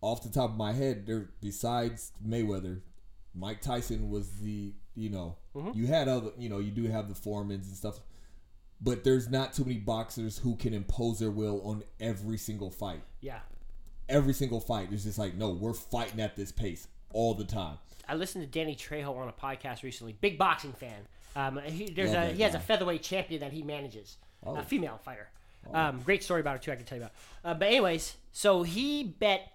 Off the top of my head, there besides Mayweather, Mike Tyson was the you know you had other you know you do have the Foremans and stuff, but there's not too many boxers who can impose their will on every single fight. Yeah. Every single fight is just like no, we're fighting at this pace all the time. I listened to Danny Trejo on a podcast recently. Big boxing fan. Um, he, there's Love a he has a featherweight champion that he manages, Oh. a female fighter. Um, great story about her too. I can tell you about. Uh, but anyways, so he bet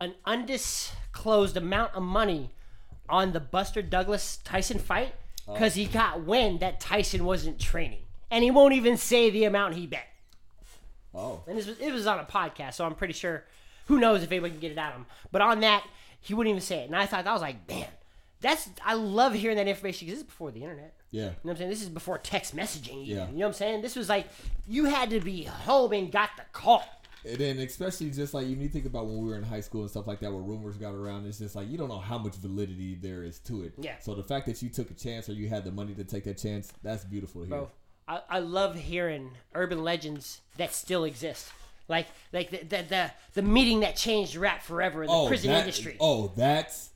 an undisclosed amount of money on the Buster Douglas Tyson fight Oh. because he got wind that Tyson wasn't training, and he won't even say the amount he bet. Oh, And this was, it was on a podcast, so I'm pretty sure. Who knows if anybody can get it out of him? But on that, he wouldn't even say it. And I thought I was like, man, that's I love hearing that information because this is before the internet. yeah. You know what I'm saying? This is before text messaging. Even, Yeah. You know what I'm saying? This was like you had to be home and got the call. And then especially just like you need to think about when we were in high school and stuff like that, where rumors got around. It's just like you don't know how much validity there is to it. Yeah. So the fact that you took a chance or you had the money to take that chance, that's beautiful hear. Bro, I, I love hearing urban legends that still exist. Like like the the, the, the meeting that changed rap forever in the oh, prison that- industry. Oh, that's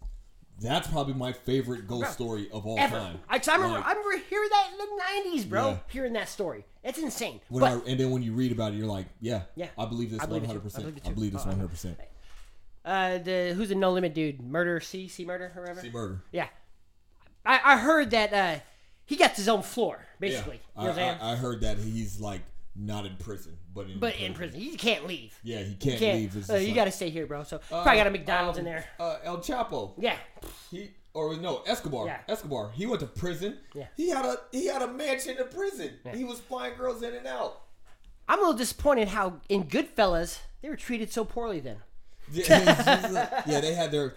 that's probably my favorite ghost Bro, story of all Ever. time. I, I remember, Like, I remember hearing that in the 90s, bro. Yeah. Hearing that story. It's insane. when but, I, and then when you read about it, you're like, yeah, Yeah. I believe this I believe it one too. hundred I believe percent. I believe this Uh, one hundred percent. Uh, the who's the no limit dude? Murder C C murder or whatever. See murder. Yeah, I, I heard that uh, he got his own floor basically. I, You know I'm I. I heard that he's like not in prison, but in but in prison, he can't leave. Yeah, he can't, can't. leave. Uh, you like- got to stay here, bro. So probably got a McDonald's in um, there. Uh, El Chapo. Yeah, He or no Escobar. Yeah. Escobar. He went to prison. Yeah. He had a he had a mansion in prison. Yeah. He was flying girls in and out. I'm a little disappointed how in Goodfellas they were treated so poorly. Then Yeah, like- yeah, they had their.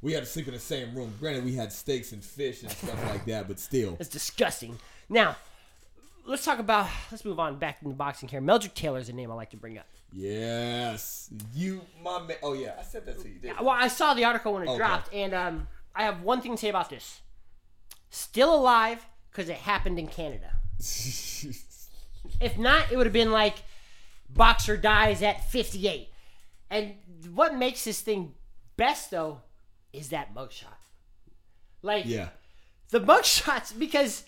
We had to sleep in the same room. Granted, we had steaks and fish and stuff like that, but still. it's disgusting. Now. Let's talk about. Let's move on back into boxing here. Meldrick Taylor is a name I like to bring up. Yes, you, my man. Oh yeah, I said that to you. Didn't Well, I saw the article when it Okay. dropped, and um, I have one thing to say about this. Still alive because it happened in Canada. If not, it would have been like boxer dies at 58. And what makes this thing best though is that mugshot. Like yeah, the mugshots because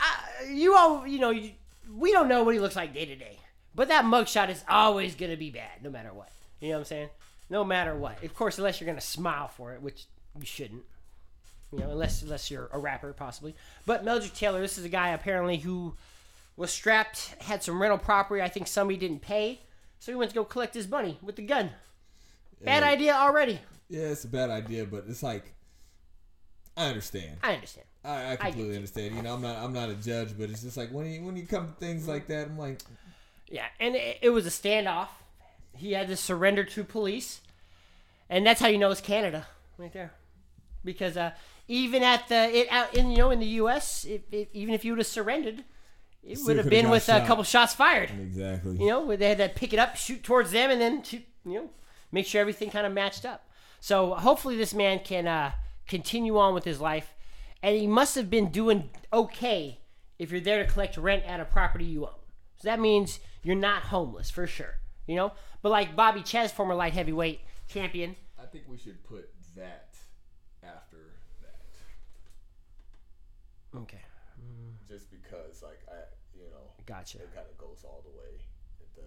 uh, you all you know you, we don't know what he looks like day to day, but that mugshot is always gonna be bad no matter what. You know what I'm saying? No matter what. Of course, unless you're gonna smile for it, which you shouldn't. You know, unless unless you're a rapper possibly. But Meldrick Taylor, this is a guy apparently who was strapped, had some rental property. I think somebody didn't pay, so he went to go collect his money with the gun. Bad Yeah. idea already. yeah. It's a bad idea, but it's like I understand. I understand. I, I completely you. understand. You know, I'm not I'm not a judge, but it's just like when you when you come to things like that, I'm like, Yeah, and it, it was a standoff. He had to surrender to police, and that's how you know it's Canada, right there. Because uh, even at the it out in you know in the U.S., if, if, even if you would have surrendered, it would have been with shot. a couple shots fired. exactly. You know, they had to pick it up, shoot towards them, and then shoot, you know make sure everything kind of matched up. So hopefully this man can uh, continue on with his life, and he must have been doing okay if you're there to collect rent at a property you own. So that means you're not homeless for sure. You know, but like Bobby Ches, former light heavyweight champion, I think we should put that after that, okay, just because like I, you know, gotcha. it kind of goes all the way. At the,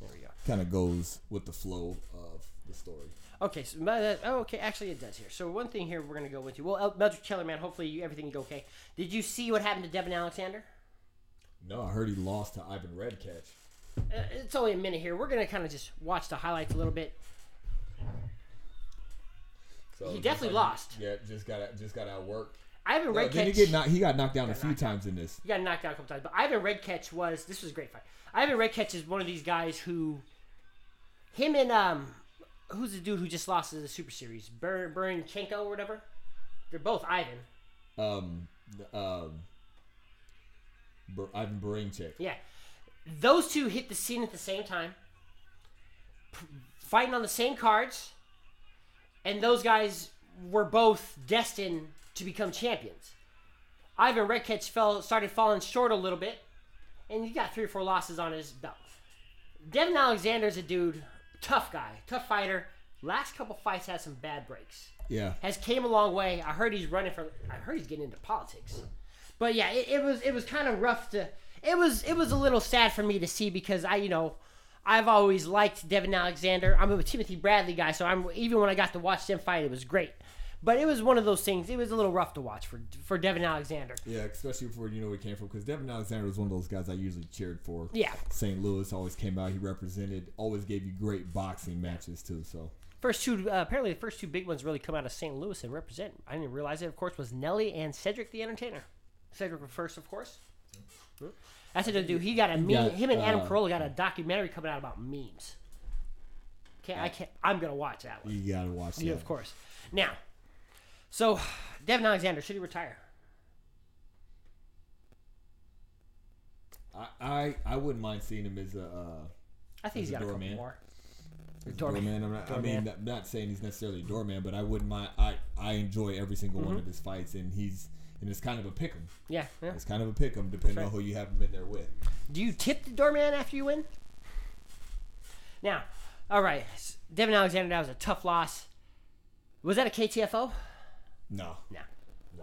There we go. kind of goes with the flow of the story. Okay, so but, uh, oh, okay, actually it does here. So one thing here we're gonna go into. Well, El- Meldrick Taylor, man, hopefully you, everything go okay. Did you see what happened to Devin Alexander? No, I heard he lost to Ivan Redkach. Uh, it's only a minute here. We're gonna kind of just watch the highlights a little bit. So He definitely like- lost. Yeah, just got just got outworked. Ivan No, Red then he get knocked, he got knocked down a few out. times in this. He got knocked out a couple times. But Ivan Redkach was this was a great fight. Ivan Redkach is one of these guys who, him and um, who's the dude who just lost in the Super Series, Bur- Buranchenko or whatever. They're both Ivan. Um, um, Bur- Ivan Baranchyk. Yeah, those two hit the scene at the same time, p- fighting on the same cards, and those guys were both destined to become champions. Ivan Redkach fell started falling short a little bit, and he got three or four losses on his belt. Devin Alexander's a dude, tough guy, tough fighter. Last couple fights had some bad breaks Yeah. has came a long way. I heard he's running for. I heard he's getting into politics. But yeah, it, it was it was kind of rough to. It was it was a little sad for me to see because I you know. I've always liked Devin Alexander. I'm a Timothy Bradley guy, so I'm even when I got to watch them fight, it was great. But it was one of those things. It was a little rough to watch for for Devin Alexander. Yeah, especially for you know where he came from, because Devin Alexander was one of those guys I usually cheered for. Yeah. St. Louis always came out. He represented, always gave you great boxing matches too. So First two, uh, apparently the first two big ones really come out of St. Louis and represent. I didn't realize it. Of course, was Nelly and Cedric the Entertainer. Cedric first, of course. That's what to do. He got a meme. got, him and Adam uh, Carolla got a documentary coming out about memes. Can't I can't. I'm gonna watch that one. you gotta watch that. Yeah, of course. Now, so Devin Alexander should he retire? I, I I wouldn't mind seeing him as a. Uh, I think he's got a couple doorman. more. Doorman. doorman. I'm not, I Doorman. mean, not, not saying he's necessarily a doorman, but I wouldn't mind. I I enjoy every single Mm-hmm. one of his fights, and he's and it's kind of a pick 'em. Yeah, yeah. It's kind of a pick 'em, depending right. on who you haven't been there with. Do you tip the doorman after you win? Now, all right, Devin Alexander. That was a tough loss. Was that a KTFO? No. No,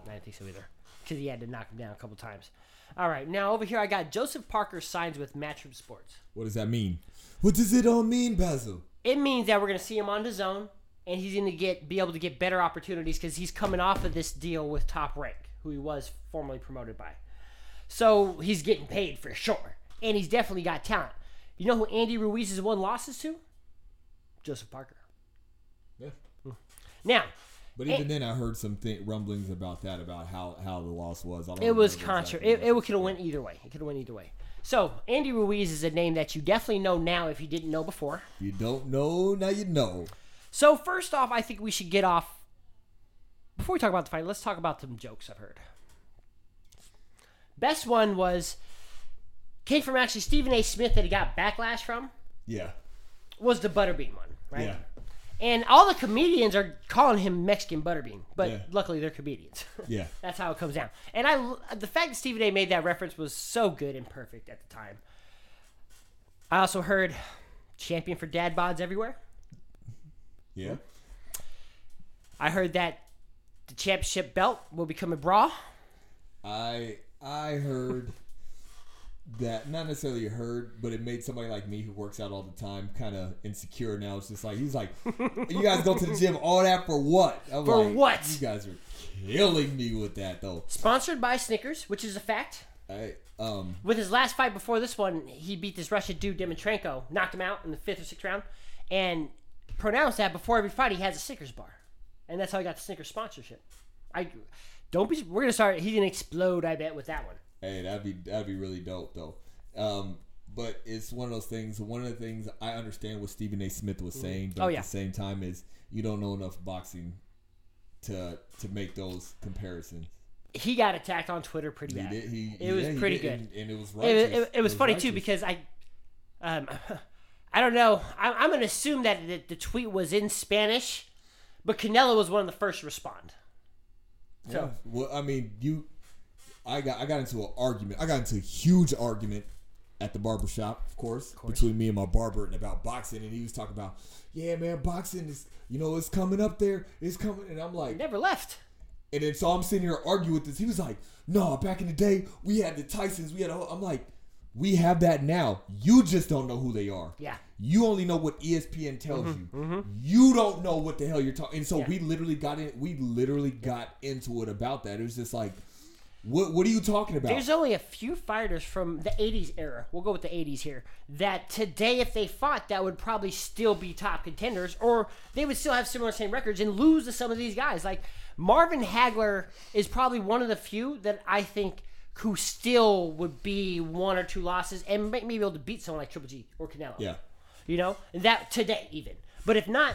I didn't think so either. Because he had to knock him down a couple times. All right, now over here I got Joseph Parker signs with Matchroom Sports. What does that mean? What does it all mean, Basil? It means that we're going to see him on DAZN, and he's going to get be able to get better opportunities because he's coming off of this deal with Top Rank, who he was formerly promoted by. So he's getting paid for sure, and he's definitely got talent. You know who Andy Ruiz's won losses to? Joseph Parker. Yeah. Now, But even then, I heard some th- rumblings about that, about how, how the loss was. I don't It was contra. It, it could have went either way. It could have went either way. So Andy Ruiz is a name that you definitely know now if you didn't know before. You don't know, now you know. So first off, I think we should get off. Before we talk about the fight, let's talk about some jokes I've heard. Best one was came from actually Stephen A. Smith that he got backlash from Yeah. was the butterbean one, right? Yeah. And all the comedians are calling him Mexican butterbean, but Yeah. luckily they're comedians. Yeah. That's how it comes down. And I, the fact that Stephen A. made that reference was so good and perfect at the time. I also heard champion for dad bods everywhere. Yeah. I heard that the championship belt will become a bra. I I heard that not necessarily heard, but it made somebody like me who works out all the time kind of insecure. Now it's just like he's like, you guys go to the gym all that for what? I'm For like, what? You guys are killing me with that though. Sponsored by Snickers, which is a fact. I um With his last fight before this one, he beat this Russian dude Dimitrenko, knocked him out in the fifth or sixth round, and pronounced that before every fight he has a Snickers bar, and that's how he got the Snickers sponsorship. I don't be. We're gonna start. He's gonna explode. I bet with that one. Hey, that'd be that'd be really dope though. Um, but it's one of those things. One of the things I understand what Stephen A. Smith was saying, but Oh, at the same time is you don't know enough boxing to to make those comparisons. He got attacked on Twitter pretty He bad. did. He, it was yeah, he pretty good. and, and it was It, righteous. it, it was funny too because I, um, I don't know. I'm, I'm gonna assume that the, the tweet was in Spanish, but Canelo was one of the first to respond. Yeah. Well, I mean, you, I got I got into an argument. I got into a huge argument at the barber shop, of course, between me and my barber, and about boxing. And he was talking about, yeah, man, boxing is, you know, it's coming up there. It's coming, and I'm like, Never left. and then so I'm sitting here arguing with this. He was like, no, back in the day, we had the Tysons. We had. A, I'm like, we have that now. You just don't know who they are. Yeah. You only know what ESPN tells mm-hmm, you. Mm-hmm. You don't know what the hell you're talking. And so Yeah. we literally got in. We literally got into it about that. It was just like, What What are you talking about? There's only a few fighters from the 80s era. We'll go with the 80s here. That today, if they fought, that would probably still be top contenders, or they would still have similar same records and lose to some of these guys. Like Marvin Hagler is probably one of the few that I think who still would be one or two losses and may- maybe able to beat someone like Triple G or Canelo. yeah. You know, and that today even. But if not,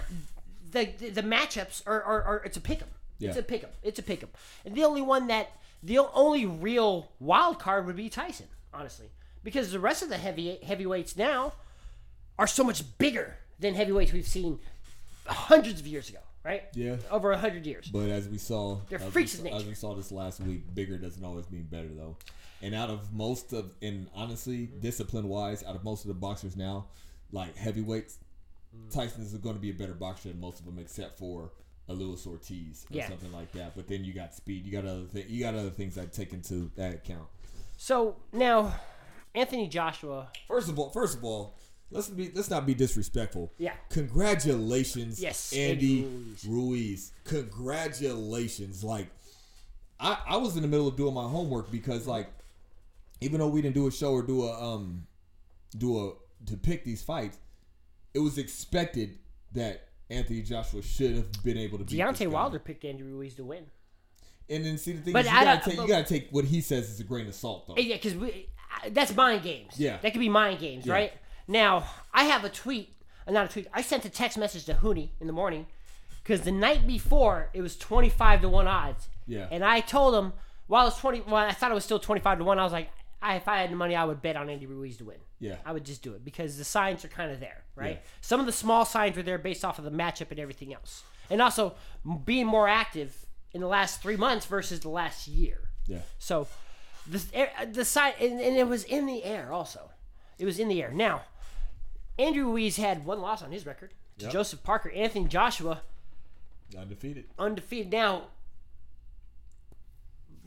the the, the matchups are, are, are it's a pick 'em. It's a pick 'em. It's a pick 'em. And the only one that the only real wild card would be Tyson, honestly, because the rest of the heavy heavyweights now are so much bigger than heavyweights we've seen hundreds of years ago, right? Yeah. over a hundred years. But as we saw, They're freaks of As we saw this last week, bigger doesn't always mean better though. And out of most of, and honestly, discipline wise, out of most of the boxers now, like heavyweights, mm. Tyson is going to be a better boxer than most of them, except for a Luis Ortiz or Yeah. something like that. But then you got speed, you got other th- you got other things that take into that account. So now, Anthony Joshua, First of all, first of all, let's be let's not be disrespectful. Yeah. Congratulations, Yes, Andy Andy Ruiz. Ruiz. Congratulations. Like I, I was in the middle of doing my homework because like even though we didn't do a show or do a um do a to pick these fights, it was expected that Anthony Joshua should have been able to beat Deontay. Wilder picked Andy Ruiz to win. And then see the thing But is you I gotta take you gotta take what he says as a grain of salt though. Yeah, because that's mind games. Yeah. that could be mind games, Yeah. right? Now I have a tweet, uh, not a tweet. I sent a text message to Hooney in the morning because the night before it was twenty five to one odds. Yeah. and I told him while it's twenty, well, I thought it was still twenty five to one. I was like, I, if I had the money, I would bet on Andy Ruiz to win. Yeah. I would just do it because the signs are kind of there, right? Yeah. Some of the small signs were there based off of the matchup and everything else, and also being more active in the last three months versus the last year. Yeah. So the uh, the side and, and it was in the air also. It was in the air. Now, Andrew Ruiz had one loss on his record to Yep. Joseph Parker. Anthony Joshua Undefeated. undefeated. Now,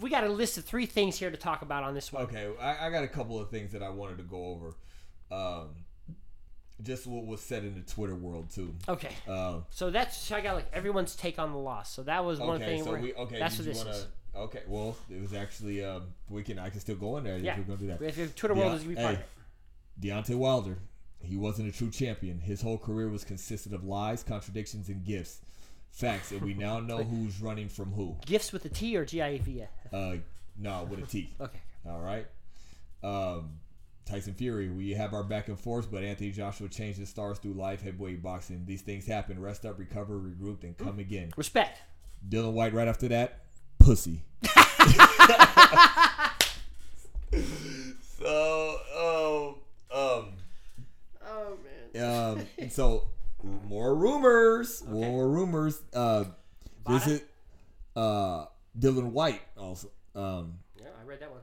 we got a list of three things here to talk about on this one. Okay, I, I got a couple of things that I wanted to go over. Um, just what was said in the Twitter world too. Okay. Uh, So that's so I got like everyone's take on the loss. So that was one okay, thing. so we okay. That's what this wanna, is. Okay, well, it was actually um, we can I can still go in there Yeah. if we're gonna do that. If, if Twitter world Yeah, is gonna be part hey. Deontay Wilder, he wasn't a true champion. His whole career was consisted of lies, contradictions, and gifts. Facts, and we now know who's running from who. Gifts with a T or G I V. Uh, no, with a T. Okay. All right. Um, Tyson Fury, we have our back and forth, but Anthony Joshua changed his stars through life heavyweight boxing. These things happen. Rest up, recover, regroup, and come again. Respect. Dillian Whyte right after that, pussy. so, oh, um, Oh man. um, so more rumors, more rumors. Uh, visit uh, Dillian Whyte also. Um, Yeah, I read that one.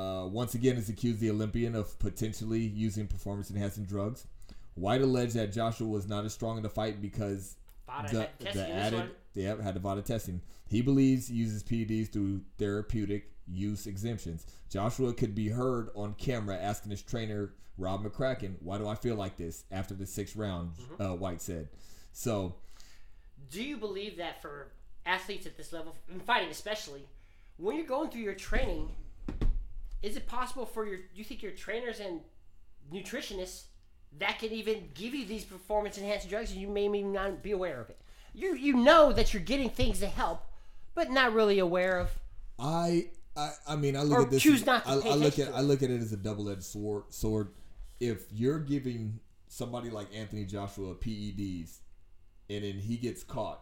uh, once again is accused the Olympian of potentially using performance enhancing drugs. Whyte alleged that Joshua was not as strong in the fight because Vada the, the added one. yeah had the VADA testing. He believes he uses PEDs through therapeutic use exemptions. Joshua could be heard on camera asking his trainer Rob McCracken, "Why do I feel like this?" After the sixth round, Mm-hmm. uh, Whyte said. So Do you believe that for athletes at this level, in fighting especially, when you're going through your training, is it possible for your? Do you think your trainers and nutritionists that can even give you these performance enhancing drugs, and you may even not be aware of it? You you know that you're getting things to help, but not really aware of. I I, I mean I look Or at this. choose as- not to I, I look at I look at it as a double edged sword. Sword. If you're giving somebody like Anthony Joshua PEDs, and then he gets caught,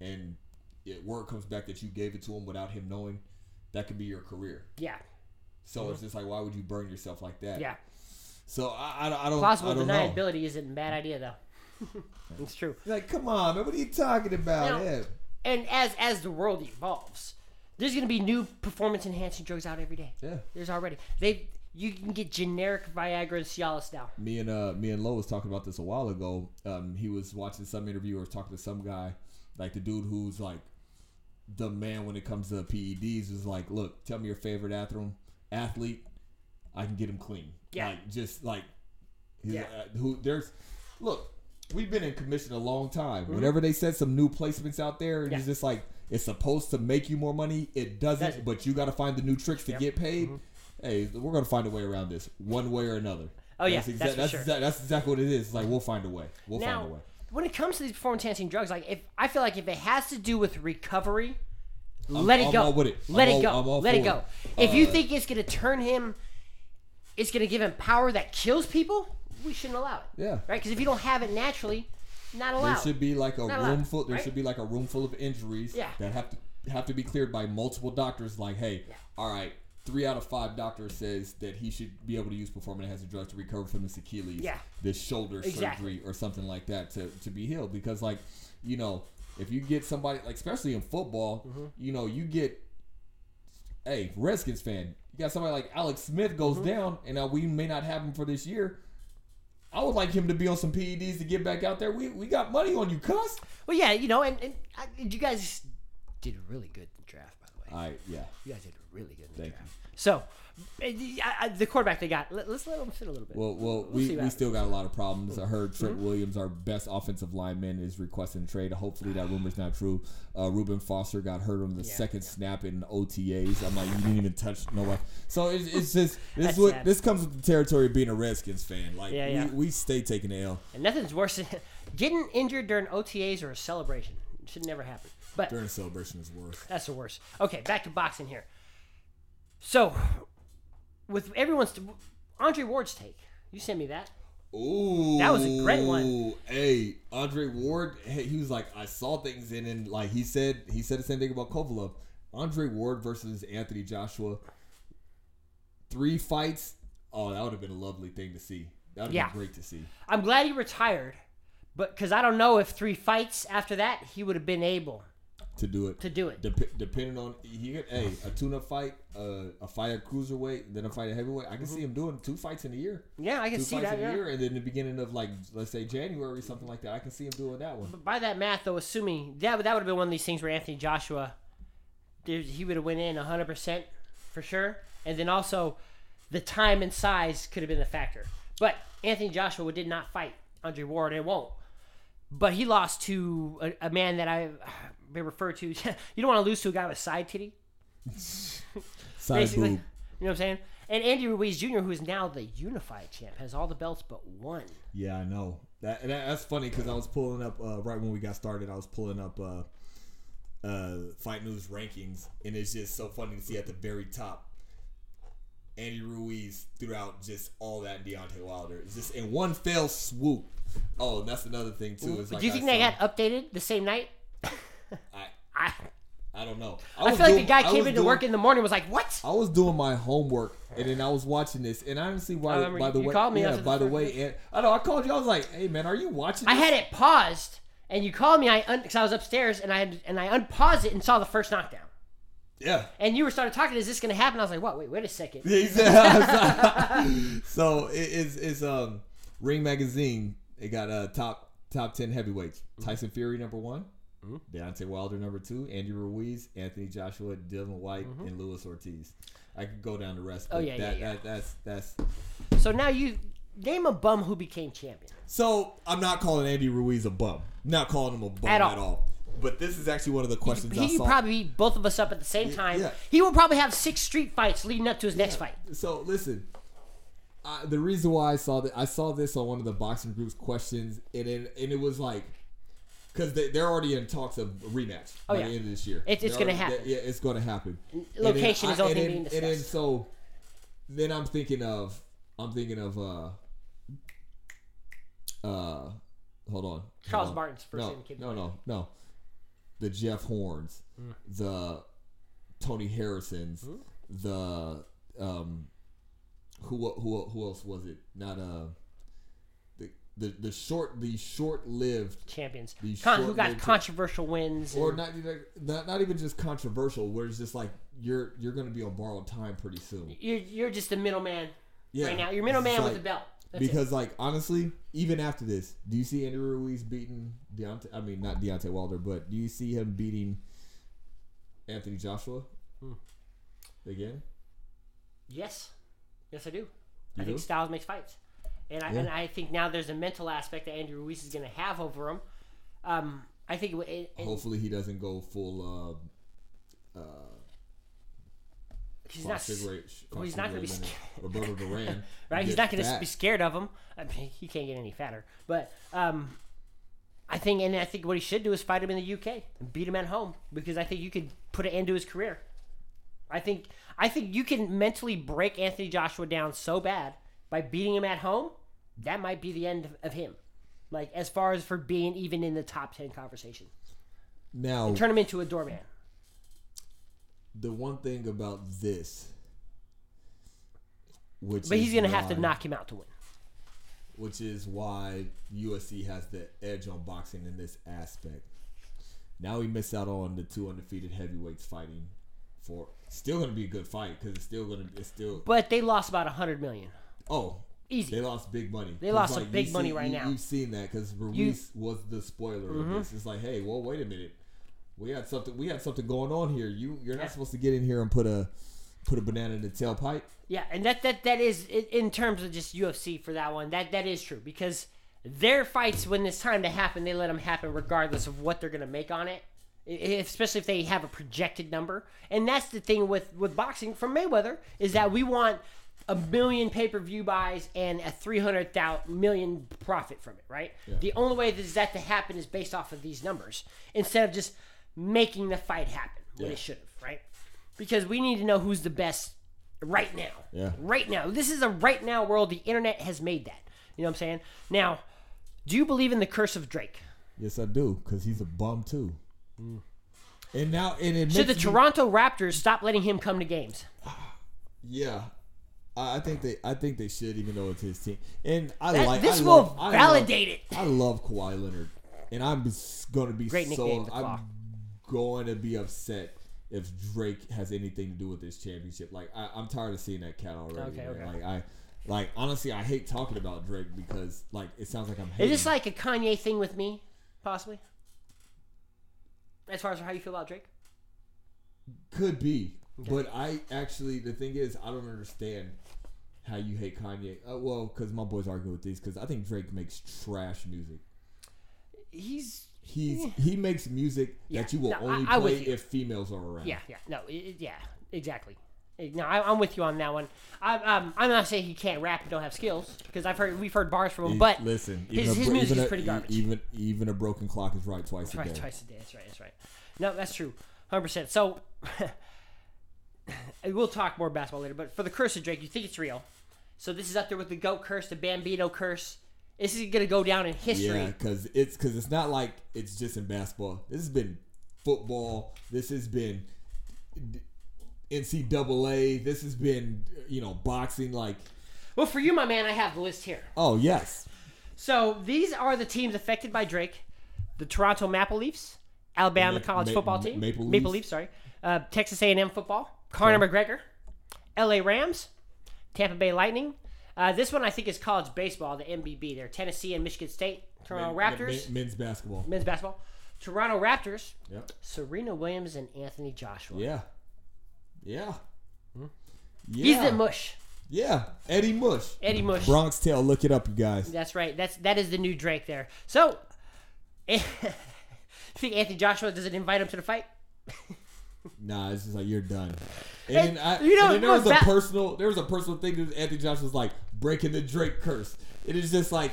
and it, word comes back that you gave it to him without him knowing, that could be your career. Yeah, So it's just like, why would you burn yourself like that? Mm-hmm. yeah. So I, I, I don't. Plausible I don't know. Possible deniability isn't a bad idea though. it's true. Like, come on, man. What are you talking about? Now- Yeah. And as as the world evolves, there's gonna be new performance enhancing drugs out every day. Yeah. There's already they you can get generic Viagra and Cialis now. me and uh me and Lo was talking about this a while ago. Um, he was watching some interview or talking to some guy, like the dude who's like the man when it comes to PEDs is like, look, tell me your favorite athlete. Athlete, I can get him clean. Yeah. Like just like, Yeah. uh, who there's, look, we've been in commission a long time. Mm-hmm. Whenever they said some new placements out there, Yeah. it's just like It's supposed to make you more money. It doesn't, Doesn't. but you got to find the new tricks to get paid. Mm-hmm. Hey, we're gonna find a way around this, one way or another. Oh, yeah, exa- that's that's, sure. exa- that's exactly what it is. It's like we'll find a way. We'll now, find a way. when it comes to these performance enhancing drugs, like if I feel like if it has to do with recovery, let it I'm go. all with it. Let I'm it all- go. I'm Let it go. it. If you Uh, think it's gonna turn him, it's gonna give him power that kills people. We shouldn't allow it. Yeah. Right? Because if you don't have it naturally, not allowed. There allowed. should be like a Not allowed, room full. There right? should be like a room full of injuries Yeah. that have to have to be cleared by multiple doctors. Like, hey, all right, three out of five doctors says that he should be able to use performance enhancing drugs to recover from this Achilles, Yeah. this shoulder Exactly. surgery or something like that to to be healed. Because like, you know, if you get somebody like especially in football, Mm-hmm. you know, you get. Hey, Redskins fan, you got somebody like Alex Smith goes Mm-hmm. down, and now we may not have him for this year. I would like him to be on some PEDs to get back out there. We we got money on you, cuss. well, yeah, you know, and, and I, you guys did a really good in the draft, by the way. I yeah. You guys did really good in the Thank draft. So, I, I, the quarterback they got, let, us let him sit a little bit. Well, well, We'll we, we still got a lot of problems. I heard Trent Mm-hmm. Williams, our best offensive lineman, is requesting a trade. Hopefully that rumor's not true. Uh, Reuben Foster got hurt on the Yeah, second snap in OTAs. I'm like, you didn't even touch no one. So it's, it's just this is what sad. this comes with the territory of being a Redskins fan. Like Yeah, we, yeah. we stay taking the L and nothing's worse than getting injured during OTAs or a celebration. It should never happen. But during a celebration is worse. That's the worst. Okay, back to boxing here. So, with everyone's Andre Ward's take, you sent me that. Ooh, That was a great one. Hey, Andre Ward, hey, he was like, I saw things in, and like he said, he said the same thing about Kovalev. Andre Ward versus Anthony Joshua, three fights. Oh, that would have been a lovely thing to see. That would have Yeah. been great to see. I'm glad he retired, but because I don't know if three fights after that he would have been able To do it, to do it. Dep- depending on he, hey, a tune-up fight, uh, a fight at cruiserweight, then a fight at heavyweight. I can see him doing two fights in a year. Yeah, I can Two see fights that. in a Yeah. year, and then the beginning of like, let's say January, something like that. I can see him doing that one. But by that math, though, assuming that would- that would have been one of these things where Anthony Joshua, he would have went in 100 percent for sure, and then also the time and size could have been a factor. But Anthony Joshua did not fight Andre Ward, and won't. But he lost to a, a man that I may refer to. you don't want to lose to a guy with side titty, Side basically. boob. You know what I'm saying? And Andy Ruiz Jr., who is now the unified champ, has all the belts but one. Yeah, I know. That, that that's funny because I was pulling up uh, right when we got started. I was pulling up uh, uh, Fight News rankings, and it's just so funny to see at the very top. Andy Ruiz throughout just all that Deontay Wilder. It's just in one fell swoop. Oh, and that's another thing too. Is like Do you think I they saw- got updated the same night? I, I, I don't know. I, was feel like the guy I came into doing- work in the morning and was like, "What?" I was doing my homework, and then I was watching this, and I didn't see why. By the you way, called me yeah. the By the way, and, I know I called you. I was like, "Hey, man, are you watching?" I had it paused, and you called me. I because I was upstairs, and I had, and I unpaused it and saw the first knockdown. Yeah. And you were started talking. Is this going to happen? I was like, "What? Wait, wait a second. Said- so it is it's um Ring Magazine. It got uh top top ten heavyweights. Tyson Fury number one. Mm-hmm. Deontay Wilder number two. Andy Ruiz, Anthony Joshua, Dillian Whyte, mm-hmm. and Luis Ortiz. I could go down the rest. Oh, but yeah, yeah, that, yeah. That, that's that's. So now you name a bum who became champion. So I'm not calling Andy Ruiz a bum. Not calling him a bum At all. at all. But this is actually one of the questions I He saw. probably beat both of us up at the same time. yeah. He will probably have six street fights leading up to his next fight. So listen, I, the reason why I saw that I saw this on one of the boxing group's questions, and it, and it was like, because they, they're already in talks of a rematch Oh, by yeah. the end of this year. It's- it's gonna already- happen. Yeah, it's going to happen. Location is only being then, and then discussed. so, then I'm thinking of I'm thinking of uh uh hold on Charles Hold on. Martin's first no no no no the Jeff Horns Hmm. the Tony Harrisons the um who who who else was it not uh the the, short the short lived Champions. These Con- who got controversial wins. or and- not, even- not not even just controversial where it's just like you're you're gonna be on borrowed time pretty soon you're, you're just a middleman yeah right now. You're middleman It's with like- the belt. That's it. because like honestly, even after this, do you see Andrew Ruiz beating Deontay? I mean, not Deontay Wilder, but do you see him beating Anthony Joshua Hmm. again? Yes, yes, I do. You I think? Styles makes fights, and I Yeah. and I think now there's a mental aspect that Andy Ruiz is going to have over him. Um, I think it, Hopefully, he doesn't go full. Uh, uh, he's not well, he's not gonna be Figueroa and Roberto Duran. right. He's not going to be scared of him. I mean, he can't get any fatter. But um, I think, and I think what he should do is fight him in the UK and beat him at home because I think you could put an end to his career. I think I think you can mentally break Anthony Joshua down so bad by beating him at home. That might be the end of, him. Like as far as for being even in the top ten conversation, Now, turn him into a doorman. the one thing about this, which But he's gonna have to knock him out to win. which is why UFC has the edge on boxing in this aspect. Now we miss out on the two undefeated heavyweights fighting for. Still going to be a good fight because it's still going to. It's still. But they lost about a hundred million. Oh, Easy. they lost big money. They lost some you big money right you- now. Mm-hmm. You've seen that because Ruiz was the spoiler of this. It's like, hey, well, wait a minute. We had something. We had something going on here. You you're Yeah. not supposed to get in here and put a put a banana in the tailpipe. Yeah, and that that that is in terms of just UFC for that one. That that is true because their fights when it's time to happen, they let them happen regardless of what they're going to make on it. Especially if they have a projected number, and that's the thing with with boxing from Mayweather is that we want a million pay per view buys and a 300 million profit from it, right? The only way that that to happen is based off of these numbers instead of just making the fight happen when Yeah. it should have, right? Because we need to know who's the best right now. Yeah. Right now. This is a right now world. The internet has made that. You know what I'm saying? Now, do you believe in the curse of Drake? Yes, I do, because he's a bum too. Mm. And now, and it Should the me- Toronto Raptors stop letting him come to games? Yeah, I I think they, I think they should, even though it's his team. And I That- like this I will love- I validate it. I love Kawhi Leonard, and I'm going to be Great so. I'm going to be upset if Drake has anything to do with this championship. Like I, I'm tired of seeing that cat already. Okay, okay. Like I, like honestly, I hate talking about Drake because like it sounds like I'm. Is this like a Kanye thing with me, possibly? As far as how you feel about Drake? Could be, but I actually the thing is I don't understand how you hate Kanye. Uh, well, because my boys argue with these because I think Drake makes trash music. He's He's he makes music Yeah, that you will no, only I with play if females are around. yeah, yeah, no, it, yeah, exactly. Eh, No, I, I'm with you on that one. I, um, I'm not saying he can't rap and don't have skills because I've heard we've heard bars from him, but listen, his, a his music even is a- pretty garbage. Even even a broken clock is right twice a Right, day. twice a day. That's right. That's right. No, that's true. Hundred percent. So we'll talk more basketball later. But for the curse of Drake, you think it's real? So this is up there with the goat curse, the Bambino curse. This is gonna go down in history. Yeah, because it's because it's not like it's just in basketball. This has been football. This has been NCAA. This has been you know boxing. Like Well, for you, my man, I have the list here. oh yes, So these are the teams affected by Drake: the Toronto Maple Leafs, Alabama Ma- college Ma- football team, Maple Maple Leafs. Leafs, sorry, uh, Texas A&M football, Conor McGregor, L.A. Rams, Tampa Bay Lightning. Uh, this one I think is college baseball, the MBB. They're Tennessee and Michigan State, Toronto Men- Raptors, men- men's basketball. men's basketball, Toronto Raptors, Yep. Serena Williams and Anthony Joshua. Yeah. Yeah. Yeah. He's the mush, Yeah. Eddie Mush. Eddie Mush. Bronx Tale. Look it up, you guys. That's right. That's that is the new Drake there. So, you think Anthony Joshua does it invite him to the fight? Nah, it's just like you're done. And, And, I, you know, and there was a that- personal, there was a personal thing that Anthony Joshua was like breaking the Drake curse. It is just like,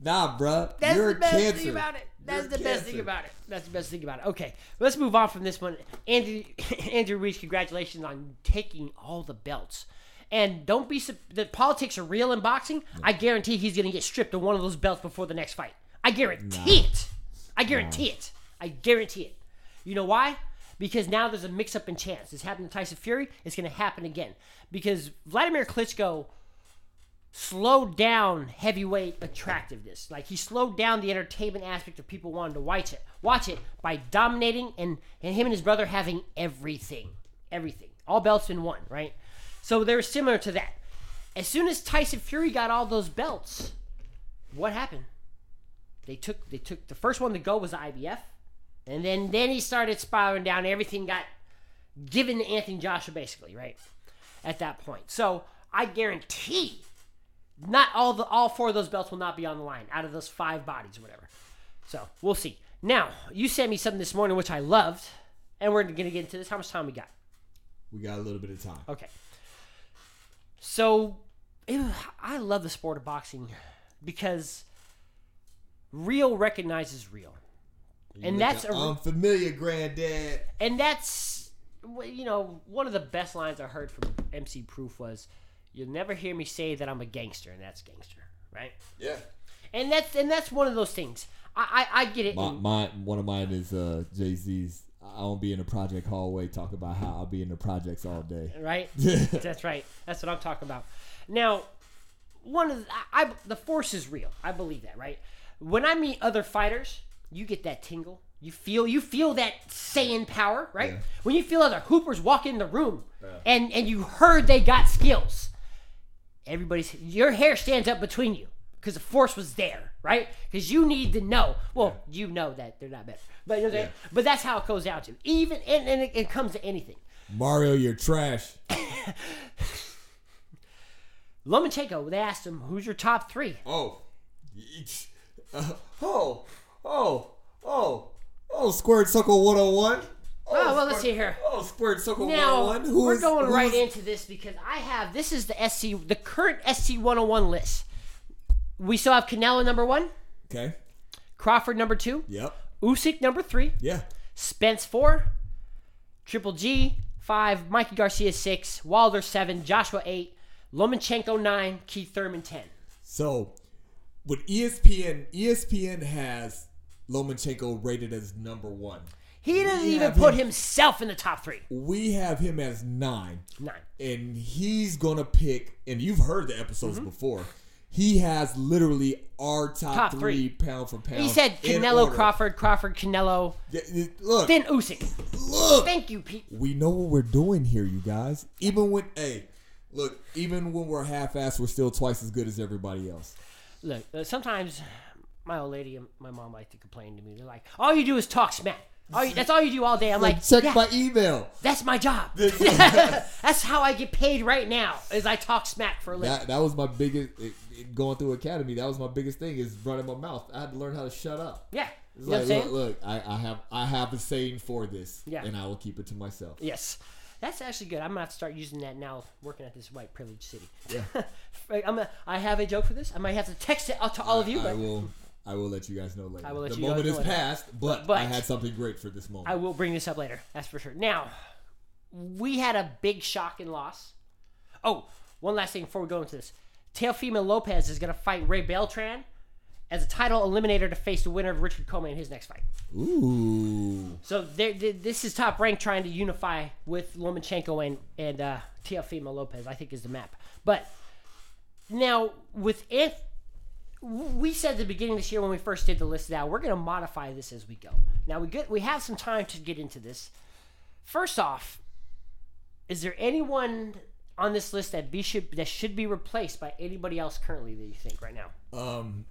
nah, bruh, That's you're the best cancer. thing about it. That's You're the best thing about it. That's the best thing about it. Okay, let's move on from this one. Andy, Andrew Ruiz, congratulations on taking all the belts. And don't be the politics are real in boxing. I guarantee he's going to get stripped of one of those belts before the next fight. I guarantee it. I guarantee it. I guarantee it. You know why? Because now there's a mix up in chance. This happened to Tyson Fury. It's going to happen again. Because Vladimir Klitschko slowed down heavyweight attractiveness. Like he slowed down the entertainment aspect of people wanting to watch it, watch it by dominating and and him and his brother having everything, everything, all belts in one, right? So they're similar to that. As soon as Tyson Fury got all those belts, what happened? They took they took the first one to go was the IBF, and then then he started spiraling down. Everything got given to Anthony Joshua basically, right? At that point. So I guarantee not all the all four of those belts will not be on the line out of those five bodies or whatever. So we'll see. Now, you sent me something this morning which I loved, and we're gonna get into this. How much time we got? We got a little bit of time. Okay. So, ew, I love the sport of boxing because real recognizes real, and that's a, I'm familiar, granddad. and that's you know one of the best lines I heard from MC Proof was, "You'll never hear me say that I'm a gangster, and that's gangster, right?" Yeah. And that's and that's one of those things. I I, I get it. My, my one of mine is uh, Jay Z's. I won't be in the project hallway talk about how I'll be in the projects all day. right? That's right. That's what I'm talking about. Now, one of the, I, I the force is real. I believe that, right? When I meet other fighters, you get that tingle. You feel you feel that Saiyan power, right? Yeah. When you feel other hoopers walk in the room, and and you heard they got skills. Everybody's your hair stands up between you because the force was there, right? Because you need to know. Well, you know that they're not better, but you know what I'm saying? but that's how it goes down to. Even and, and it, it comes to anything. Mario, you're trash. Lomachenko, they asked him, "Who's your top three? Oh, Uh, oh, oh, oh, oh, Squared Circle 101. Oh, well, let's see here. Oh, Squared Circle Now 101. Who we're is- going right is- into this because I have this is the SC, the current SC 101 list. We still have Canelo number one, Okay. Crawford number two, Yep. Usyk number three, Yeah. Spence four, Triple G five, Mikey Garcia six, Wilder seven, Joshua eight, Lomachenko nine, Keith Thurman ten. So, with ESPN, ESPN has Lomachenko rated as number one. He doesn't We even put him- himself in the top three. We have him as nine. Nine. and he's gonna pick and you've heard the episodes before he has literally our top, Mm-hmm. Top three, three. pound for pound He said Canelo. Crawford, Crawford, Canelo, Yeah, look then Usyk. look Thank you, Pete. we know what we're doing here you guys even when hey look even when we're half-assed we're still twice as good as everybody else Look, uh, sometimes my old lady and my mom like to complain to me. They're like, "All you do is talk smack. All you, that's all you do all day." I'm like, check "Yeah, my email that's my job. that's how I get paid right now. Is I talk smack for a living." that, that was my biggest it, it- going through academy that was my biggest thing is running my mouth i had to learn how to shut up yeah, you know like, look, look I, I have i have a saying for this Yeah. and i will keep it to myself Yes, that's actually good. I'm gonna have to start using that now. Working at this white privileged city. Yeah. I'm gonna, I have a joke for this. I might have to text it out to all of you, I but will. I will let you guys know later. I will let the you moment guys is later. past, but, But- I had something great for this moment. I will bring this up later. That's for sure. Now, we had a big shock and loss. Oh, one last thing before we go into this. Teofimo Lopez is going to fight Ray Beltran as a title eliminator to face the winner of Richard Commey in his next fight. Ooh, So there, th- this is top rank trying to unify with Lomachenko and and uh, Teofimo Lopez. I think is the map. But now with if we said at the beginning of this year when we first did the list, now we're going to modify this as we go. Now we get we have some time to get into this. First off, is there anyone on this list that be should that should be replaced by anybody else currently that you think right now? um,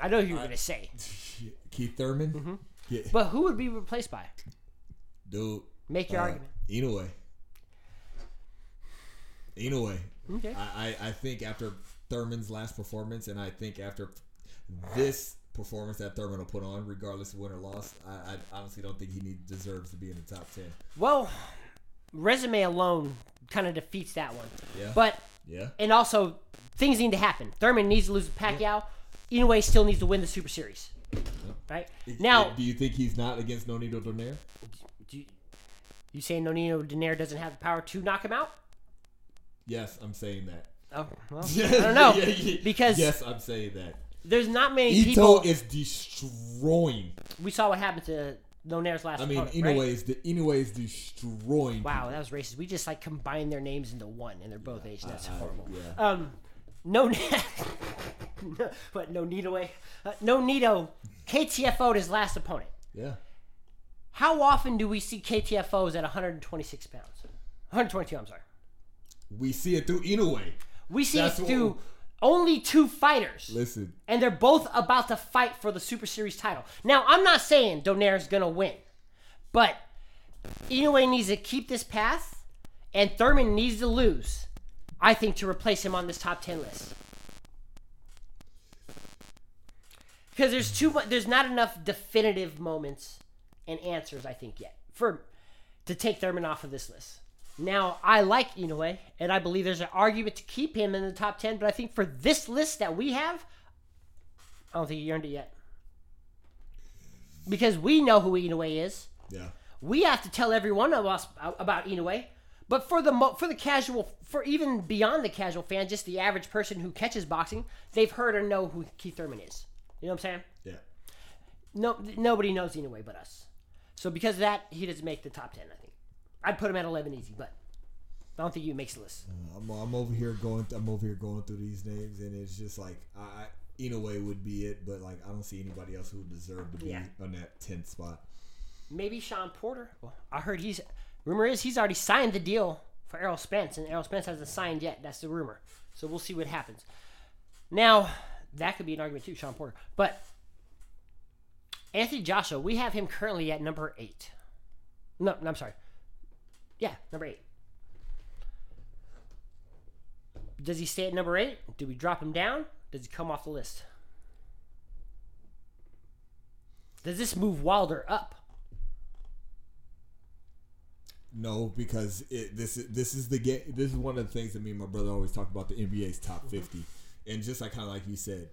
I know who you're going to say, Keith Thurman, Mm-hmm. yeah, but who would be replaced by? dude. Make your uh, argument. Inoue. Inoue. Okay. I, I I think after Thurman's last performance, and I think after this performance that Thurman will put on, regardless of win or loss, I, I honestly don't think he need, deserves to be in the top ten. Well, resume alone kind of defeats that one. Yeah. But Yeah. and also things need to happen. Thurman needs to lose to Pacquiao. Inoue still needs to win the Super Series. Right now, do you think he's not against Nonito Donaire? do you, you saying Nonito Donaire doesn't have the power to knock him out? Yes, I'm saying that. Oh, well, I don't know Yeah, yeah. because yes, I'm saying that. there's not many Ito people. is destroying. we saw what happened to Donaire's last. I mean, opponent, Inoue right? is the is destroying. Wow, that was racist. We just like combined their names into one, and they're both Asian. That's horrible. yeah. Um, no, what? No Nito way. Uh, no Nito. KTFO'd his last opponent. Yeah. How often do we see KTFOs at 126 pounds? 122. I'm sorry. We see it through Inoue. We see That's it what- through only two fighters, Listen, and they're both about to fight for the Super Series title. Now, I'm not saying Donaire's gonna win, but Inoue needs to keep this path, and Thurman needs to lose. I think to replace him on this top 10 list. because there's too much. There's not enough definitive moments and answers. I think yet for to take Thurman off of this list. Now I like Inoue, and I believe there's an argument to keep him in the top ten. But I think for this list that we have, I don't think he earned it yet because we know who Inoue is. Yeah. We have to tell everyone of us about Inoue. But for the mo- for the casual, for even beyond the casual fan, just the average person who catches boxing, they've heard or know who Keith Thurman is. You know what I'm saying? Yeah. No, nobody knows Inoue but us. So because of that, he doesn't make the top ten. I think I'd put him at 11 easy, but I don't think he makes the list. Mm, I'm, I'm over here going. I'm over here going through these names, and it's just like I, I Inoue would be it, but like I don't see anybody else who would deserve to be Yeah. on that tenth spot. Maybe Sean Porter. Well, I heard he's. Rumor is he's already signed the deal for Errol Spence, and Errol Spence hasn't signed yet. That's the rumor. So we'll see what happens. Now that could be an argument too, Sean Porter. But Anthony Joshua, we have him currently at number eight. No, no I'm sorry. Yeah, number eight. Does he stay at number eight? Do we drop him down? Does he come off the list? Does this move Wilder up? No, because it, this is this is the game. This is one of the things that me and my brother always talk about the NBA's top fifty, and just like kind of like you said,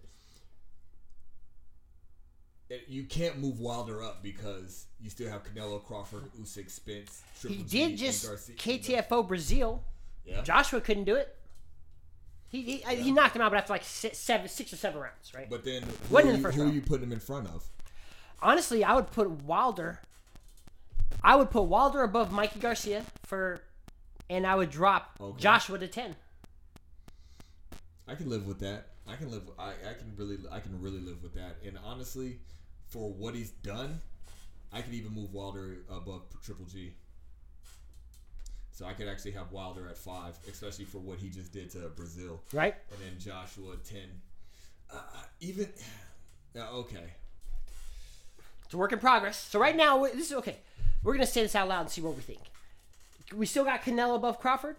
you can't move Wilder up because you still have Canelo, Crawford, Usyk, Spence. Triple He did and just KTFO Breazeale. Yeah. Joshua couldn't do it. He he, I- he knocked him out, but after like six, seven, six or seven rounds, right? But then, who, are the you, first who are you putting him in front of? Honestly, I would put Wilder. I would put Wilder above Mikey Garcia for, and I would drop Okay. Joshua to ten. I can live with that. I can live. I, I can really. I can really live with that. And honestly, for what he's done, I could even move Wilder above Triple G. So I could actually have Wilder at five, especially for what he just did to Breazeale, Right? and then Joshua ten. Uh, even. Yeah, okay. It's a work in progress. So right now, this is okay. We're gonna say this out loud and see what we think. We still got Canelo above Crawford,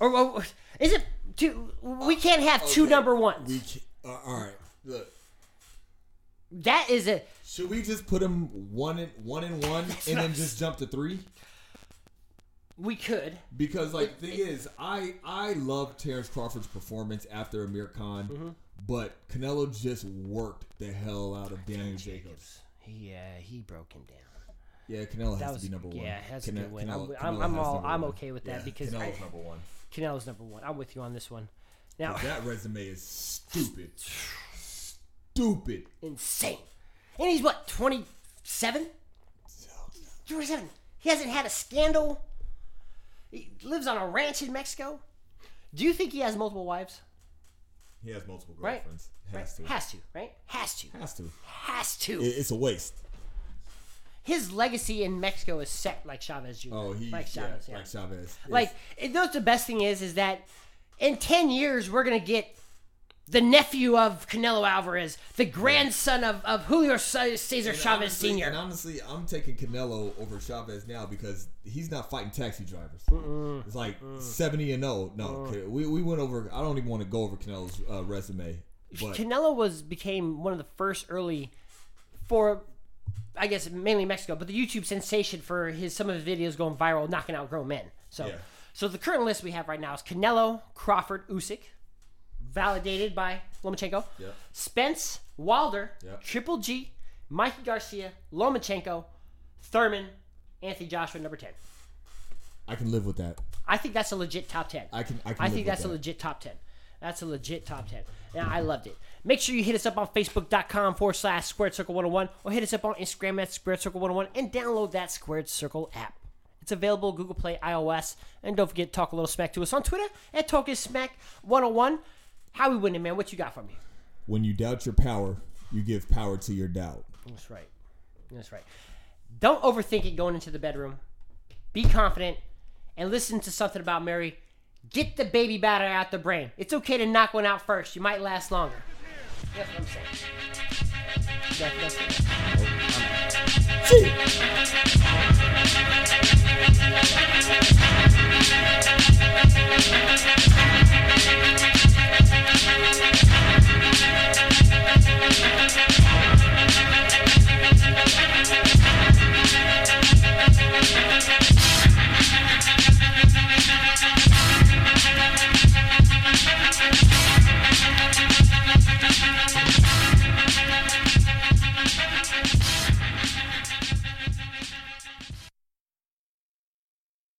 or, or is it two? We can't have two Okay. number ones. We can, uh, all right. Look, that is a should we just put him one and one and one, and then just jump to three? we could. Because like the thing is, I I love Terrence Crawford's performance after Amir Khan, Mm-hmm. but Canelo just worked the hell out of Daniel Jacobs. He uh, he broke him down. Yeah, Canelo has That to be number one. yeah, that's a Cane- good win. Canelo- I'm, I'm, I'm has all I'm okay with that Yeah, because Canelo's I, number one. Canelo's number one. I'm with you on this one. Now, That resume is stupid, stupid. insane. And he's what 27? 27. He hasn't had a scandal. He lives on a ranch in Mexico. Do you think he has multiple wives? He has multiple girlfriends. Right? Has to. Has to, right? Has to. Has to. Has to. It- it's a waste. His legacy in Mexico is set like Chavez Jr. Oh, he like Chavez, yeah. like Chavez. Like, it, those the best thing is, is that in ten years we're gonna get the nephew of Canelo Alvarez, the grandson of, of Julio Ce- Cesar and Chavez honestly- Sr. And honestly, I'm taking Canelo over Chavez now because he's not fighting taxi drivers. It's like 70 and 0. No, we, we went over. I don't even want to go over Canelo's uh, resume. But Canelo was became one of the first early for I guess mainly Mexico, but the YouTube sensation for his some of his videos going viral, knocking out grown men. So, Yeah. so the current list we have right now is Canelo, Crawford, Usyk, validated by Lomachenko, Yep. Spence, Wilder, Yep. Triple G, Mikey Garcia, Lomachenko, Thurman, Anthony Joshua, number ten. I can live with that. I think that's a legit top ten. I can. I can. I think that's that. a legit top 10. That's a legit top 10. And I loved it. Make sure you hit us up on Facebook.com forward slash Squared Circle 101 or hit us up on Instagram at Squared Circle 101 and download that Squared Circle app. It's available Google Play, iOS, and don't forget to talk a little smack to us on Twitter at Talking Smack 101. How we winning, man? What you got for me? When you doubt your power, you give power to your doubt. That's right. That's right. Don't overthink it going into the bedroom. Be confident and listen to something about Mary. Get the baby batter out the brain. It's okay to knock one out first. You might last longer. That's what I'm saying. That's. Oh, I'm.